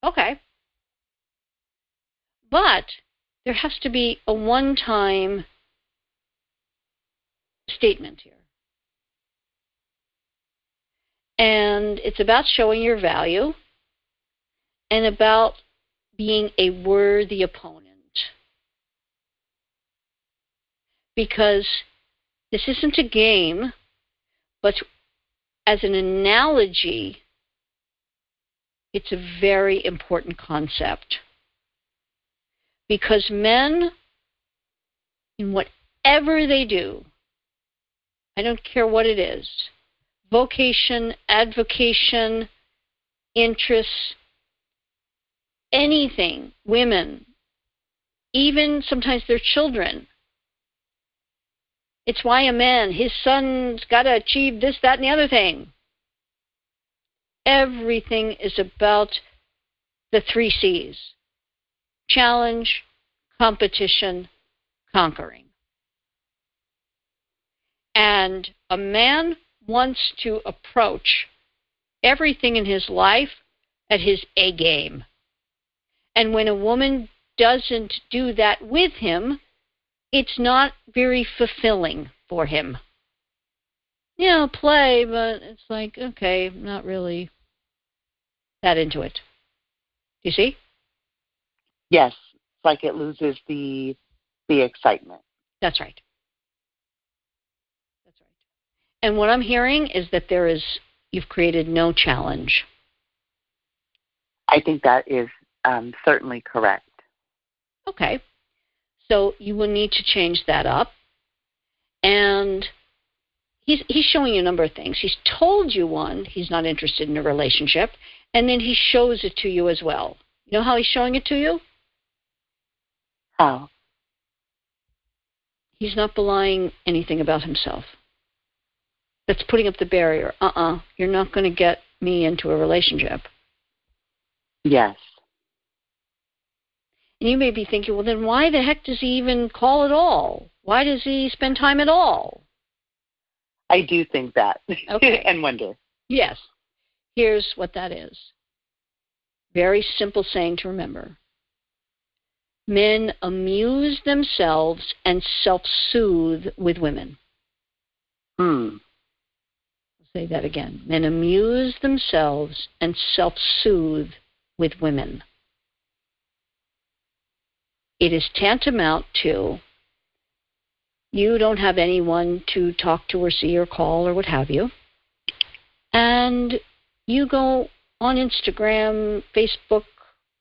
Okay. But there has to be a one time statement here. And it's about showing your value and about being a worthy opponent. Because this isn't a game, but as an analogy, it's a very important concept. Because men, in whatever they do, I don't care what it is vocation, advocation, interests, anything, women, even sometimes their children. It's why a man, his son's got to achieve this, that, and the other thing. Everything is about the three C's challenge, competition, conquering. And a man wants to approach everything in his life at his A game. And when a woman doesn't do that with him, it's not very fulfilling for him. You know, play, but it's like, okay, not really that into it. Do you see? Yes, it's like it loses the the excitement. That's right. That's right. And what I'm hearing is that there is you've created no challenge. I think that is um, certainly correct. Okay. So you will need to change that up. And he's he's showing you a number of things. He's told you one, he's not interested in a relationship, and then he shows it to you as well. You know how he's showing it to you? How? He's not belying anything about himself. That's putting up the barrier. Uh uh-uh, uh, you are not going to get me into a relationship. Yes. And you may be thinking, well, then why the heck does he even call at all? Why does he spend time at all? I do think that. Okay. and wonder. Yes. Here's what that is. Very simple saying to remember. Men amuse themselves and self soothe with women. Hmm. I'll say that again. Men amuse themselves and self soothe with women it is tantamount to you don't have anyone to talk to or see or call or what have you. And you go on Instagram, Facebook,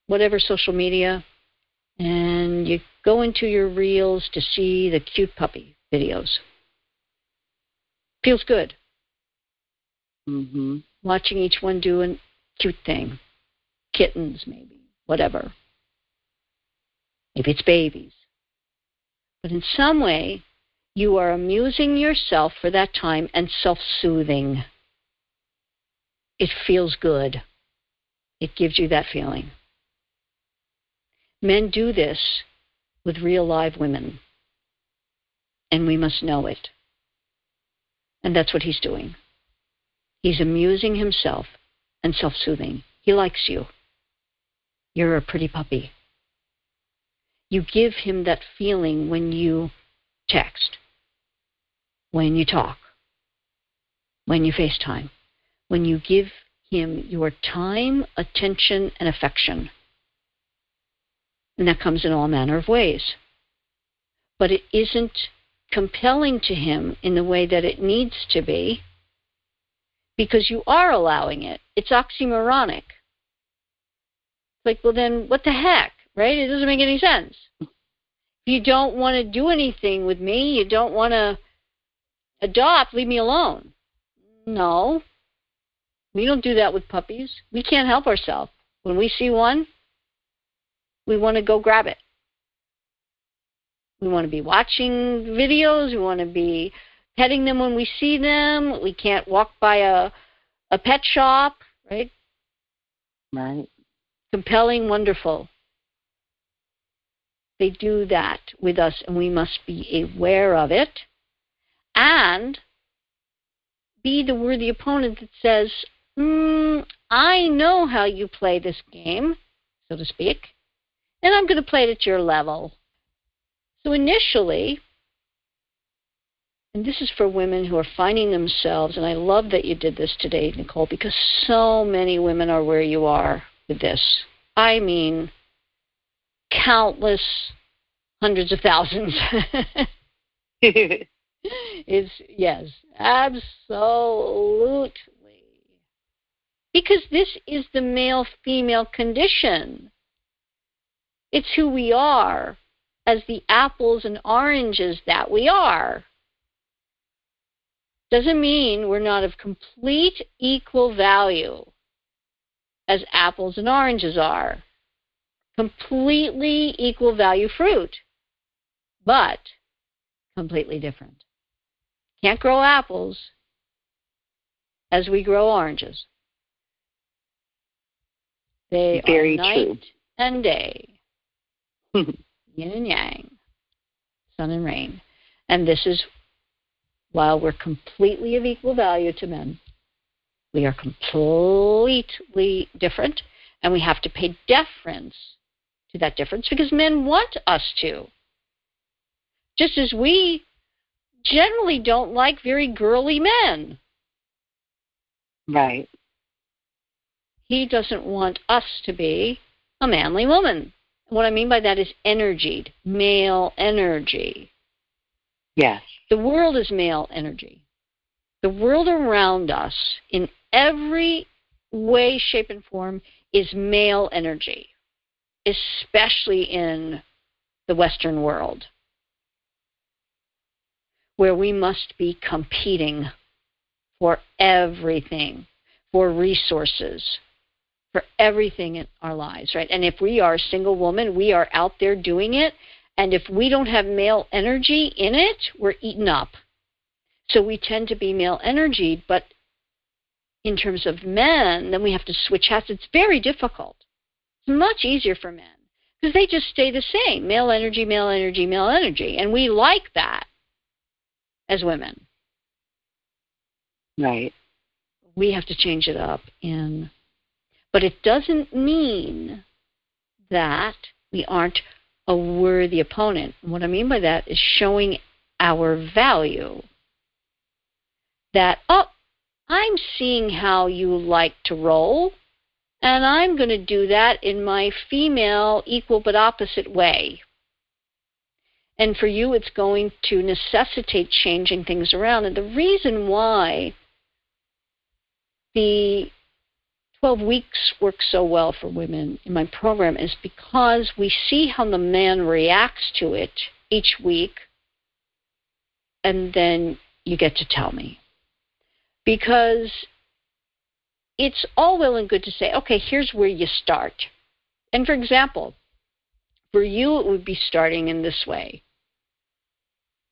whatever social media, and you go into your reels to see the cute puppy videos. Feels good. Mm-hmm. Watching each one do a cute thing. Kittens, maybe, whatever. Maybe it's babies. But in some way, you are amusing yourself for that time and self soothing. It feels good. It gives you that feeling. Men do this with real live women, and we must know it. And that's what he's doing. He's amusing himself and self soothing. He likes you. You're a pretty puppy you give him that feeling when you text, when you talk, when you FaceTime, when you give him your time, attention, and affection. And that comes in all manner of ways. But it isn't compelling to him in the way that it needs to be because you are allowing it. It's oxymoronic. Like, well, then what the heck? Right? It doesn't make any sense. You don't want to do anything with me. You don't want to adopt. Leave me alone. No. We don't do that with puppies. We can't help ourselves. When we see one, we want to go grab it. We want to be watching videos. We want to be petting them when we see them. We can't walk by a a pet shop, right? Right. Compelling, wonderful. They do that with us, and we must be aware of it and be the worthy opponent that says, mm, I know how you play this game, so to speak, and I'm going to play it at your level. So initially, and this is for women who are finding themselves, and I love that you did this today, Nicole, because so many women are where you are with this. I mean, countless hundreds of thousands. it's, yes, absolutely. Because this is the male female condition. It's who we are as the apples and oranges that we are doesn't mean we're not of complete equal value as apples and oranges are. Completely equal value fruit, but completely different. Can't grow apples as we grow oranges. They Very are night true. and day, yin and yang, sun and rain. And this is while we're completely of equal value to men, we are completely different, and we have to pay deference to that difference because men want us to. Just as we generally don't like very girly men. Right. He doesn't want us to be a manly woman. What I mean by that is energied, male energy. Yes. The world is male energy. The world around us, in every way, shape, and form, is male energy, especially in the Western world, where we must be competing for everything, for resources, for everything in our lives, right? And if we are a single woman, we are out there doing it and if we don't have male energy in it, we're eaten up. So we tend to be male energy, but in terms of men, then we have to switch hats. It's very difficult. It's much easier for men because they just stay the same male energy, male energy, male energy. And we like that as women. Right. We have to change it up in. But it doesn't mean that we aren't a worthy opponent. What I mean by that is showing our value. That, oh, I'm seeing how you like to roll, and I'm going to do that in my female, equal but opposite way. And for you, it's going to necessitate changing things around. And the reason why the 12 weeks works so well for women in my program is because we see how the man reacts to it each week, and then you get to tell me. Because it's all well and good to say, okay, here's where you start. And for example, for you, it would be starting in this way.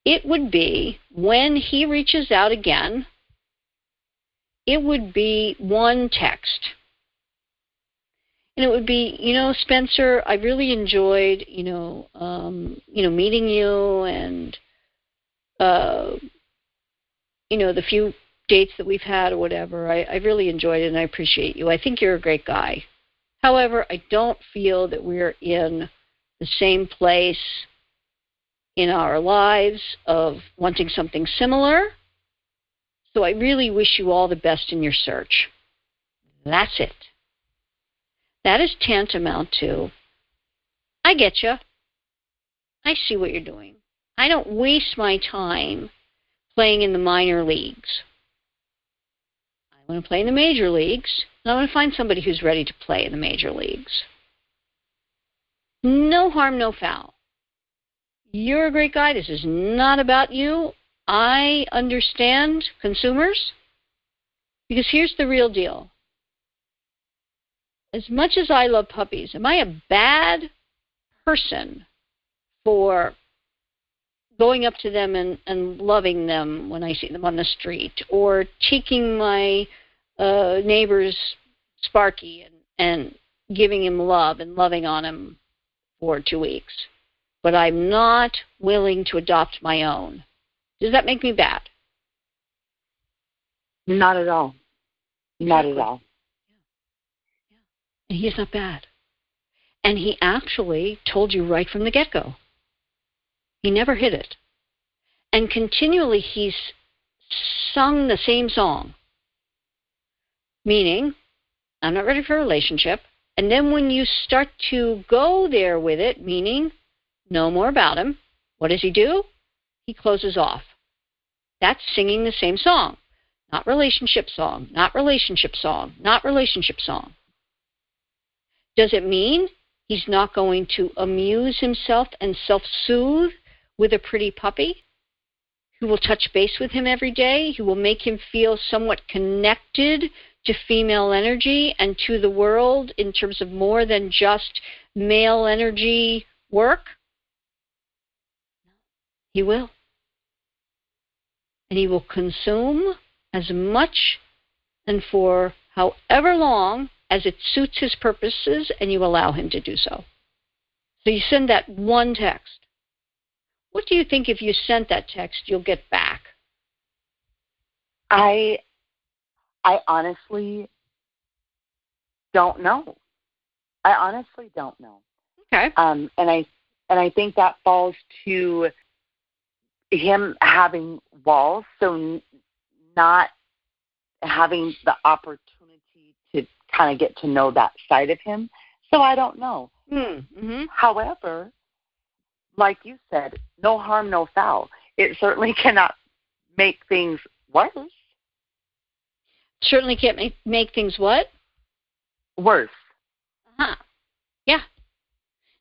It would be when he reaches out again, it would be one text and it would be, you know, Spencer, I really enjoyed, you know, um, you know, meeting you and, uh, you know, the few dates that we've had or whatever. I, I really enjoyed it and I appreciate you. I think you're a great guy. However, I don't feel that we're in the same place in our lives of wanting something similar. So I really wish you all the best in your search. That's it. That is tantamount to, I get you. I see what you're doing. I don't waste my time playing in the minor leagues. I want to play in the major leagues, and I want to find somebody who's ready to play in the major leagues. No harm, no foul. You're a great guy. This is not about you. I understand consumers because here's the real deal as much as I love puppies, am I a bad person for going up to them and, and loving them when I see them on the street, or taking my uh, neighbor's Sparky and, and giving him love and loving on him for two weeks, but I'm not willing to adopt my own. Does that make me bad? Not at all. Not at all. And he's not bad. And he actually told you right from the get go. He never hid it. And continually he's sung the same song. Meaning, I'm not ready for a relationship. And then when you start to go there with it, meaning know more about him, what does he do? He closes off. That's singing the same song. Not relationship song, not relationship song, not relationship song. Does it mean he's not going to amuse himself and self soothe with a pretty puppy? Who will touch base with him every day, who will make him feel somewhat connected to female energy and to the world in terms of more than just male energy work? He will. And he will consume as much and for however long as it suits his purposes and you allow him to do so. So you send that one text. What do you think if you sent that text you'll get back? I I honestly don't know. I honestly don't know. Okay. Um, and I and I think that falls to him having walls, so not having the opportunity to kind of get to know that side of him. So I don't know. Mm-hmm. However, like you said, no harm, no foul. It certainly cannot make things worse certainly can't make, make things what? Worse. Uh-huh. Yeah.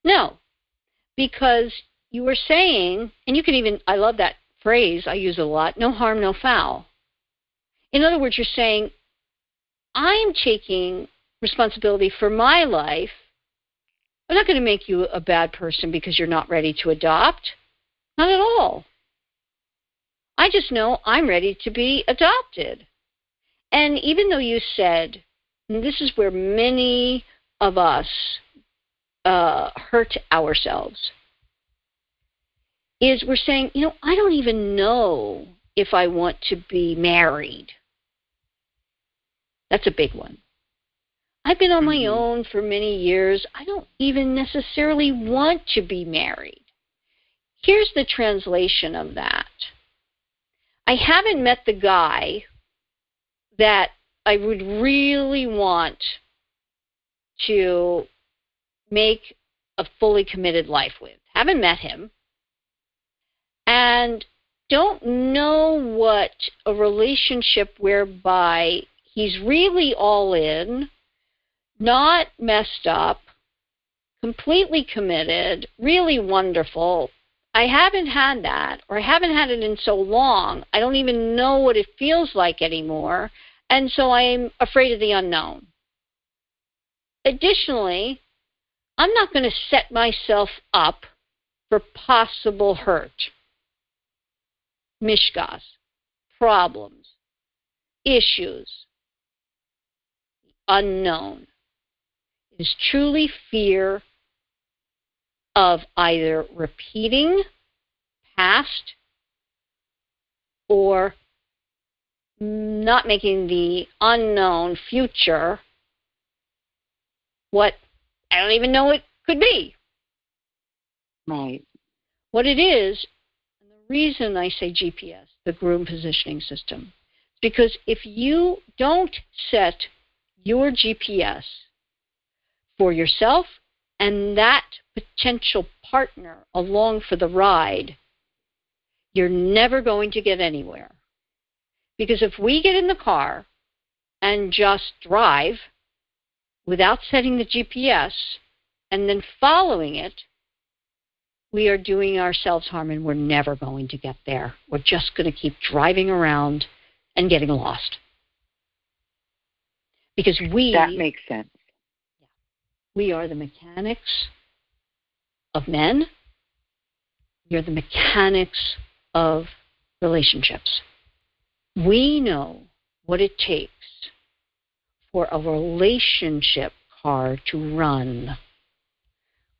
No, because you were saying, and you can even, I love that phrase, I use a lot no harm, no foul. In other words, you're saying, I'm taking responsibility for my life. I'm not going to make you a bad person because you're not ready to adopt. Not at all. I just know I'm ready to be adopted. And even though you said, this is where many of us uh, hurt ourselves, is we're saying, you know, I don't even know if I want to be married. That's a big one. I've been on my mm-hmm. own for many years. I don't even necessarily want to be married. Here's the translation of that I haven't met the guy that I would really want to make a fully committed life with. Haven't met him. And don't know what a relationship whereby he's really all in, not messed up, completely committed, really wonderful, I haven't had that, or I haven't had it in so long, I don't even know what it feels like anymore, and so I'm afraid of the unknown. Additionally, I'm not going to set myself up for possible hurt, mishgas, problems, issues, unknown. It is truly fear of either repeating past or not making the unknown future what I don't even know it could be. Right. What it is, and the reason I say GPS, the groom positioning system, because if you don't set your GPS for yourself and that potential partner along for the ride, you're never going to get anywhere. Because if we get in the car and just drive without setting the GPS and then following it, we are doing ourselves harm and we're never going to get there. We're just going to keep driving around and getting lost. Because we. That makes sense. We are the mechanics of men. We are the mechanics of relationships. We know what it takes for a relationship car to run.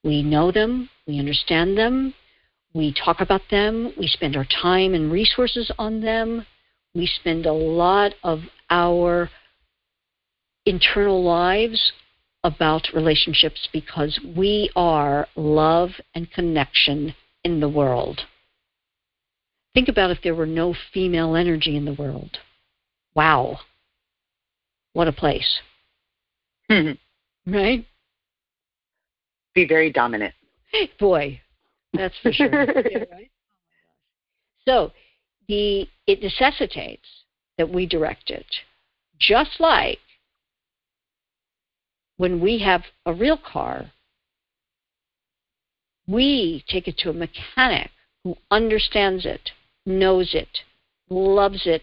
We know them, we understand them, we talk about them, we spend our time and resources on them, we spend a lot of our internal lives about relationships because we are love and connection in the world. Think about if there were no female energy in the world. Wow. What a place. Mm-hmm. Right? Be very dominant. Boy, that's for sure. yeah, right? So the it necessitates that we direct it. Just like when we have a real car, we take it to a mechanic who understands it, knows it, loves it,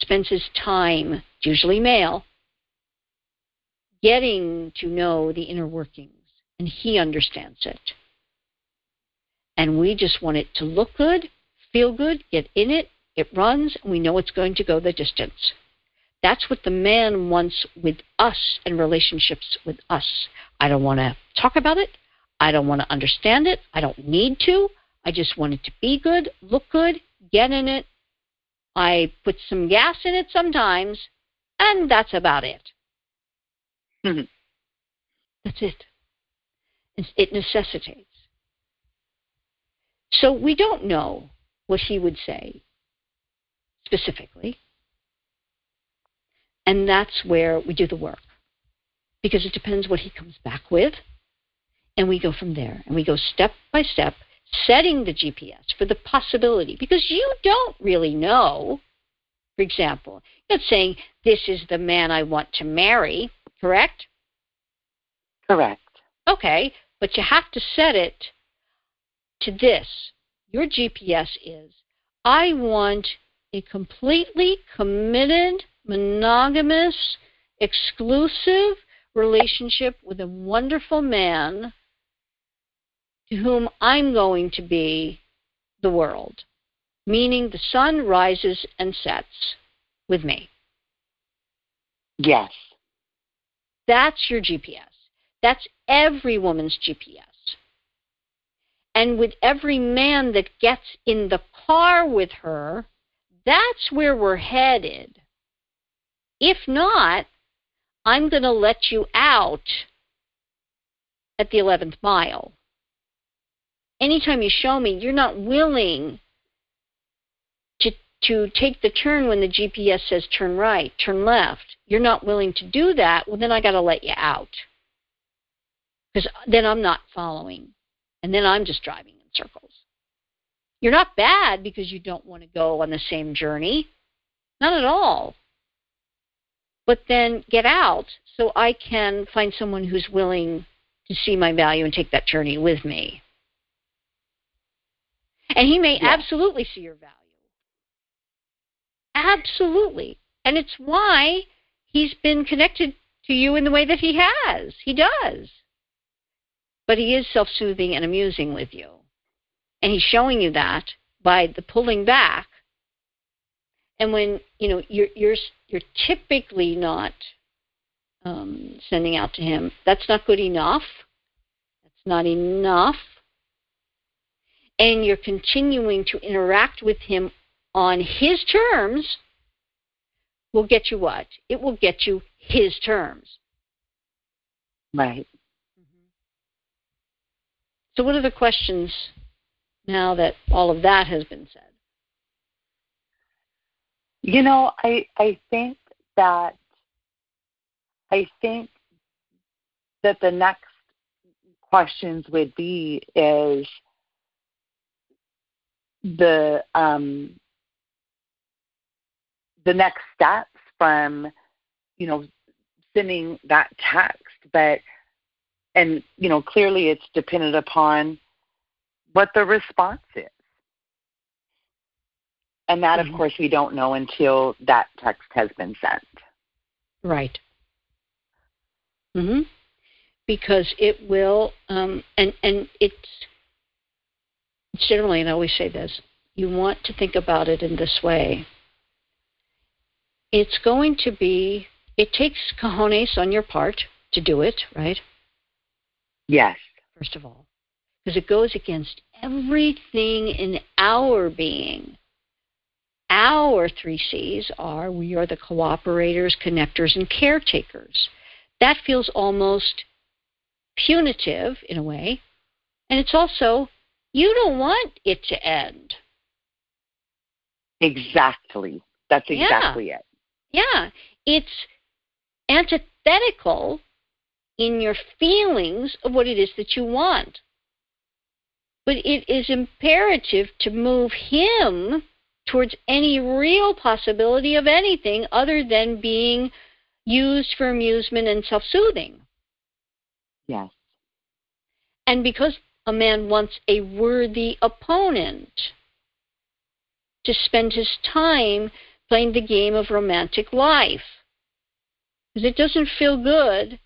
spends his time, usually male, getting to know the inner workings, and he understands it. And we just want it to look good, feel good, get in it, it runs, and we know it's going to go the distance. That's what the man wants with us and relationships with us. I don't want to talk about it. I don't want to understand it. I don't need to. I just want it to be good, look good, get in it. I put some gas in it sometimes, and that's about it. Mm-hmm. That's it. It necessitates. So we don't know what he would say specifically. And that's where we do the work. Because it depends what he comes back with. And we go from there. And we go step by step, setting the GPS for the possibility. Because you don't really know. For example, you're not saying, This is the man I want to marry, correct? Correct. Okay, but you have to set it to this. Your GPS is I want a completely committed, monogamous, exclusive relationship with a wonderful man to whom I'm going to be the world, meaning the sun rises and sets with me. Yes. That's your GPS. That's every woman's GPS. And with every man that gets in the car with her, that's where we're headed. If not, I'm going to let you out at the 11th mile. Anytime you show me you're not willing to, to take the turn when the GPS says turn right, turn left, you're not willing to do that, well, then I got to let you out. Because then I'm not following. And then I'm just driving in circles. You're not bad because you don't want to go on the same journey. Not at all. But then get out so I can find someone who's willing to see my value and take that journey with me. And he may yeah. absolutely see your value. Absolutely. And it's why he's been connected to you in the way that he has. He does. But he is self soothing and amusing with you. And he's showing you that by the pulling back. And when, you know, you're you're you're typically not um, sending out to him, that's not good enough. That's not enough. And you're continuing to interact with him on his terms will get you what? It will get you his terms. Right. So, what are the questions now that all of that has been said? You know, I I think that I think that the next questions would be is the um, the next steps from you know sending that text, but and you know clearly it's dependent upon what the response is. And that mm-hmm. of course we don't know until that text has been sent. Right. Mhm because it will um and and it's generally and i always say this you want to think about it in this way it's going to be it takes cojones on your part to do it, right? Yes. First of all, because it goes against everything in our being. Our three C's are we are the cooperators, connectors, and caretakers. That feels almost punitive in a way. And it's also, you don't want it to end. Exactly. That's exactly yeah. it. Yeah. It's antithetical in your feelings of what it is that you want. But it is imperative to move him towards any real possibility of anything other than being used for amusement and self soothing. Yes. And because a man wants a worthy opponent to spend his time playing the game of romantic life. Because it doesn't feel good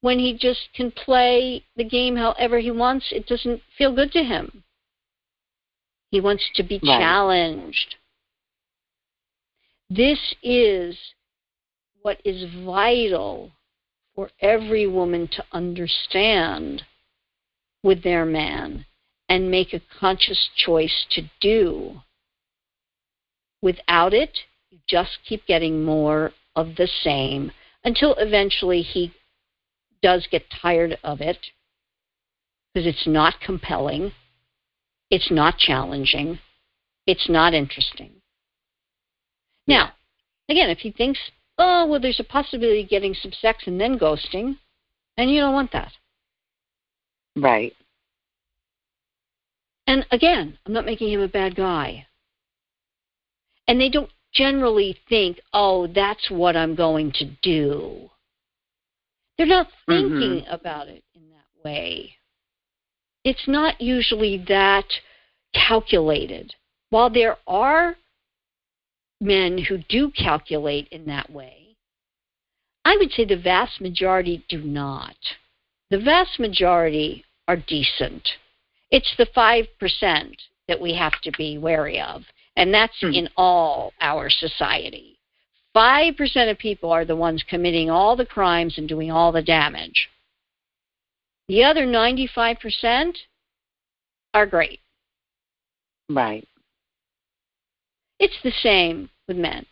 when he just can play the game however he wants. It doesn't feel good to him. He wants to be right. challenged. This is what is vital for every woman to understand with their man and make a conscious choice to do. Without it, you just keep getting more of the same until eventually he does get tired of it because it's not compelling, it's not challenging, it's not interesting. Now, again, if he thinks, oh, well, there's a possibility of getting some sex and then ghosting, then you don't want that. Right. And again, I'm not making him a bad guy. And they don't generally think, oh, that's what I'm going to do. They're not thinking mm-hmm. about it in that way. It's not usually that calculated. While there are men who do calculate in that way, I would say the vast majority do not. The vast majority are decent. It's the 5% that we have to be wary of, and that's mm. in all our society. 5% of people are the ones committing all the crimes and doing all the damage. The other 95% are great. Right. It's the same with men.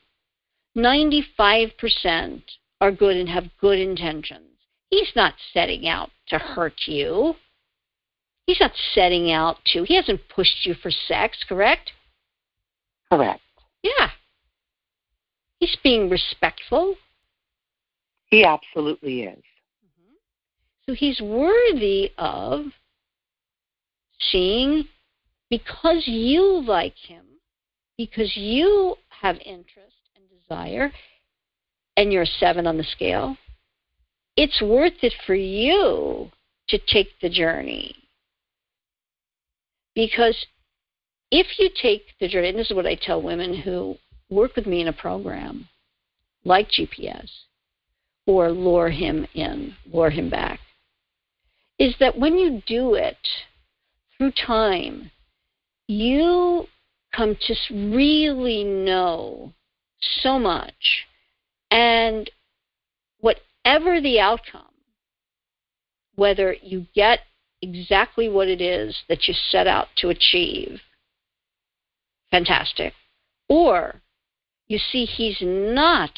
95% are good and have good intentions. He's not setting out to hurt you. He's not setting out to, he hasn't pushed you for sex, correct? Correct. Yeah. He's being respectful. He absolutely is. Mm-hmm. So he's worthy of seeing because you like him, because you have interest and desire, and you're a seven on the scale, it's worth it for you to take the journey. Because if you take the journey, and this is what I tell women who work with me in a program like GPS or lure him in, lure him back, is that when you do it through time, you come to really know so much. And whatever the outcome, whether you get exactly what it is that you set out to achieve, fantastic, or you see he's not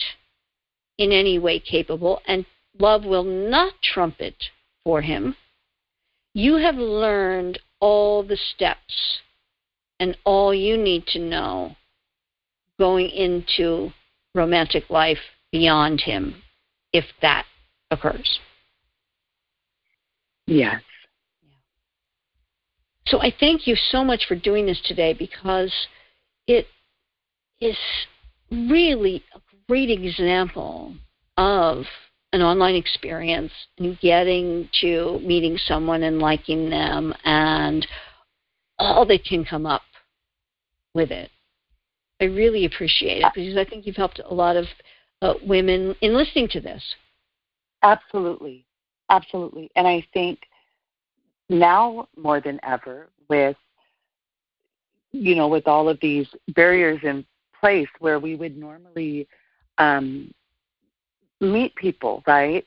in any way capable and love will not trump it for him, you have learned all the steps and all you need to know going into romantic life beyond him if that occurs. Yes. So I thank you so much for doing this today because it is really a great example of an online experience and getting to meeting someone and liking them and all that can come up with it. I really appreciate it because I think you've helped a lot of uh, women in listening to this. Absolutely. Absolutely. And I think now more than ever with you know with all of these barriers in place where we would normally um, meet people right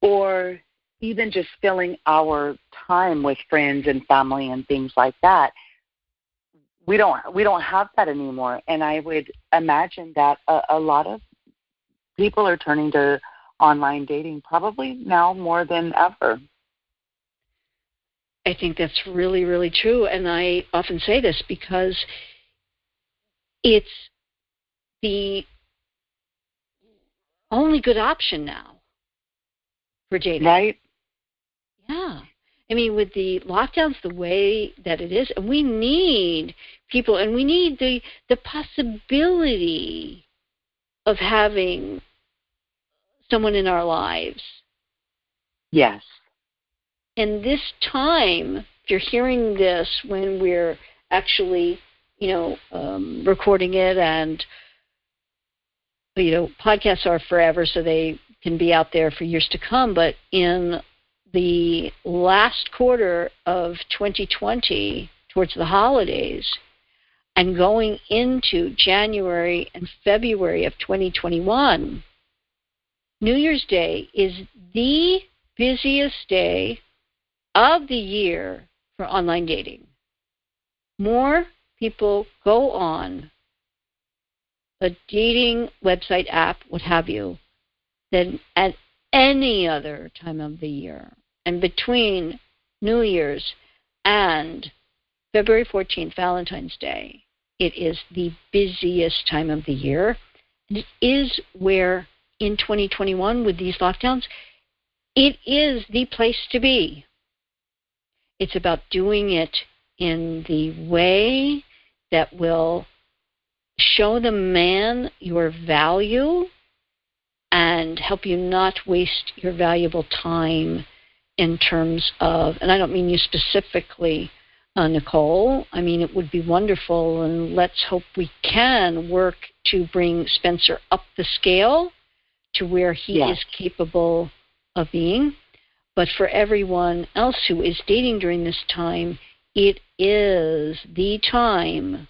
or even just filling our time with friends and family and things like that we don't we don't have that anymore and i would imagine that a, a lot of people are turning to online dating probably now more than ever. I think that's really really true. And i often say this because it's the only good option now for dating. Right. Yeah. I mean, with the lockdowns the way that it is, and we need people, and we need the the possibility of having someone in our lives. Yes. And this time, if you're hearing this when we're actually, you know, um, recording it, and you know, podcasts are forever, so they can be out there for years to come. But in the last quarter of 2020 towards the holidays and going into January and February of 2021, New Year's Day is the busiest day of the year for online dating. More people go on a dating website app, what have you, than at any other time of the year. And between New Year's and February 14th, Valentine's Day, it is the busiest time of the year. And it is where, in 2021, with these lockdowns, it is the place to be. It's about doing it in the way that will show the man your value and help you not waste your valuable time in terms of, and I don't mean you specifically, uh, Nicole. I mean, it would be wonderful, and let's hope we can work to bring Spencer up the scale to where he yes. is capable of being. But for everyone else who is dating during this time, it is the time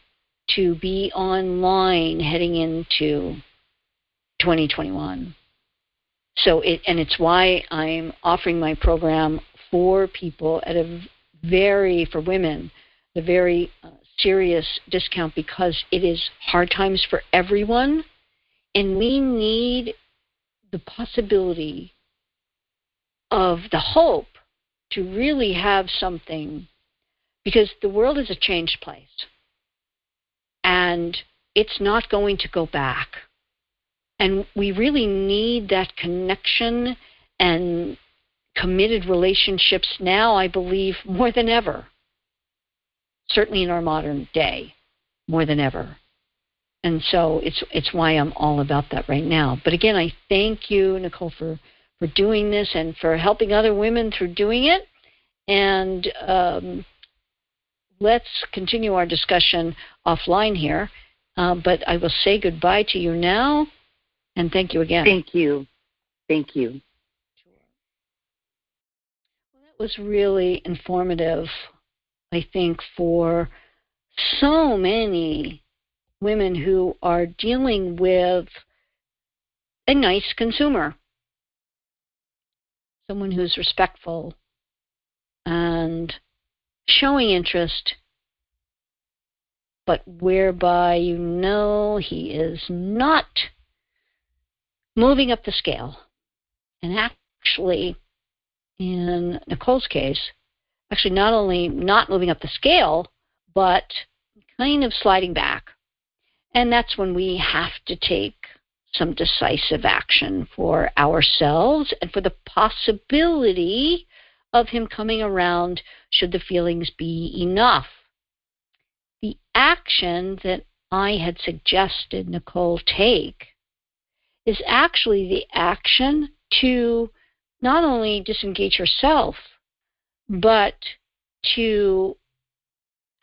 to be online heading into 2021. So it and it's why I'm offering my program for people at a very for women, the very uh, serious discount because it is hard times for everyone, and we need the possibility of the hope to really have something because the world is a changed place and it's not going to go back and we really need that connection and committed relationships now, I believe, more than ever. Certainly in our modern day, more than ever. And so it's it's why I'm all about that right now. But again, I thank you, Nicole, for for doing this and for helping other women through doing it. And um, let's continue our discussion offline here. Uh, but I will say goodbye to you now. And thank you again. Thank you. Thank you. Well, that was really informative, I think, for so many women who are dealing with a nice consumer, someone who's respectful and showing interest, but whereby you know he is not moving up the scale. And actually, in Nicole's case, actually not only not moving up the scale, but kind of sliding back. And that's when we have to take some decisive action for ourselves and for the possibility of him coming around should the feelings be enough. The action that I had suggested Nicole take is actually the action to not only disengage herself, but to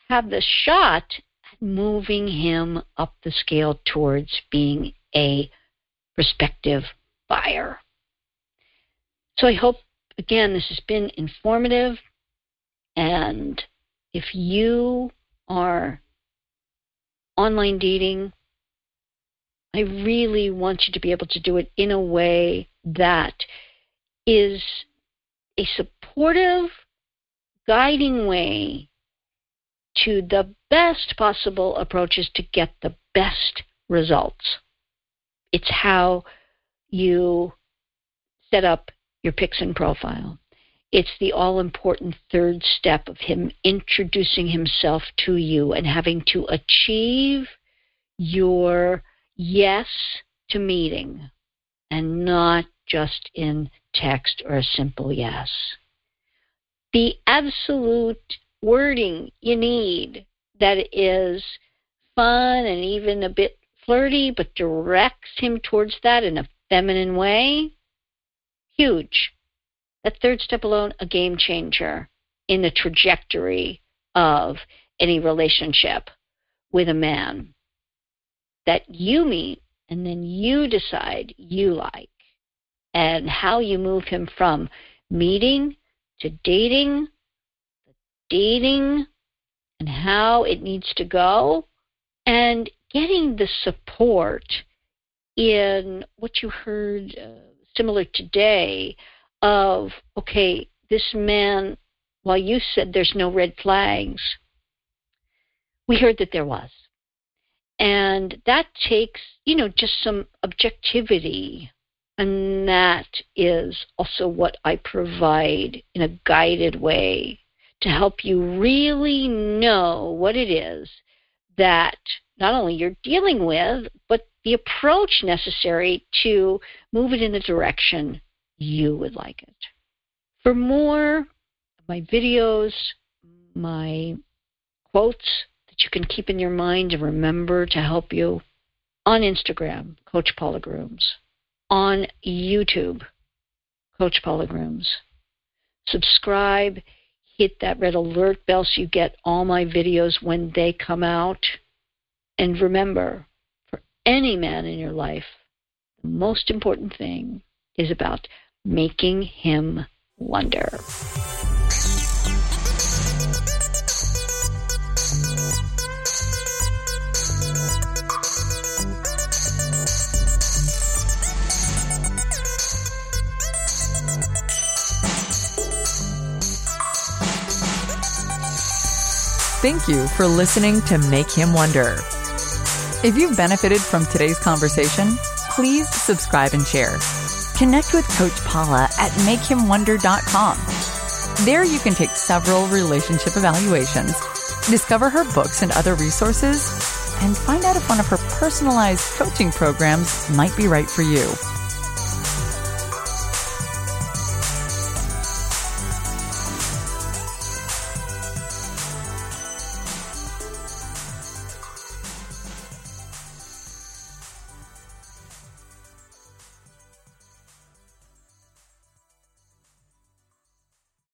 have the shot moving him up the scale towards being a prospective buyer. So I hope, again, this has been informative. And if you are online dating, I really want you to be able to do it in a way that is a supportive, guiding way to the best possible approaches to get the best results. It's how you set up your Pixin profile. It's the all important third step of him introducing himself to you and having to achieve your yes to meeting and not just in text or a simple yes. The absolute wording you need that is fun and even a bit flirty, but directs him towards that in a feminine way, huge. That third step alone, a game changer in the trajectory of any relationship with a man that you meet and then you decide you like and how you move him from meeting to dating, dating, and how it needs to go, and getting the support in what you heard uh, similar today of, okay, this man, while you said there's no red flags, we heard that there was. And that takes, you know, just some objectivity and that is also what I provide in a guided way to help you really know what it is that not only you're dealing with, but the approach necessary to move it in the direction you would like it. For more of my videos, my quotes that you can keep in your mind and remember to help you on Instagram, Coach Paula Grooms on YouTube, Coach Paula Grooms. Subscribe, hit that red alert bell so you get all my videos when they come out. And remember, for any man in your life, the most important thing is about making him wonder. Thank you for listening to Make Him Wonder. If you've benefited from today's conversation, please subscribe and share. Connect with Coach Paula at makehimwonder.com. There you can take several relationship evaluations, discover her books and other resources, and find out if one of her personalized coaching programs might be right for you.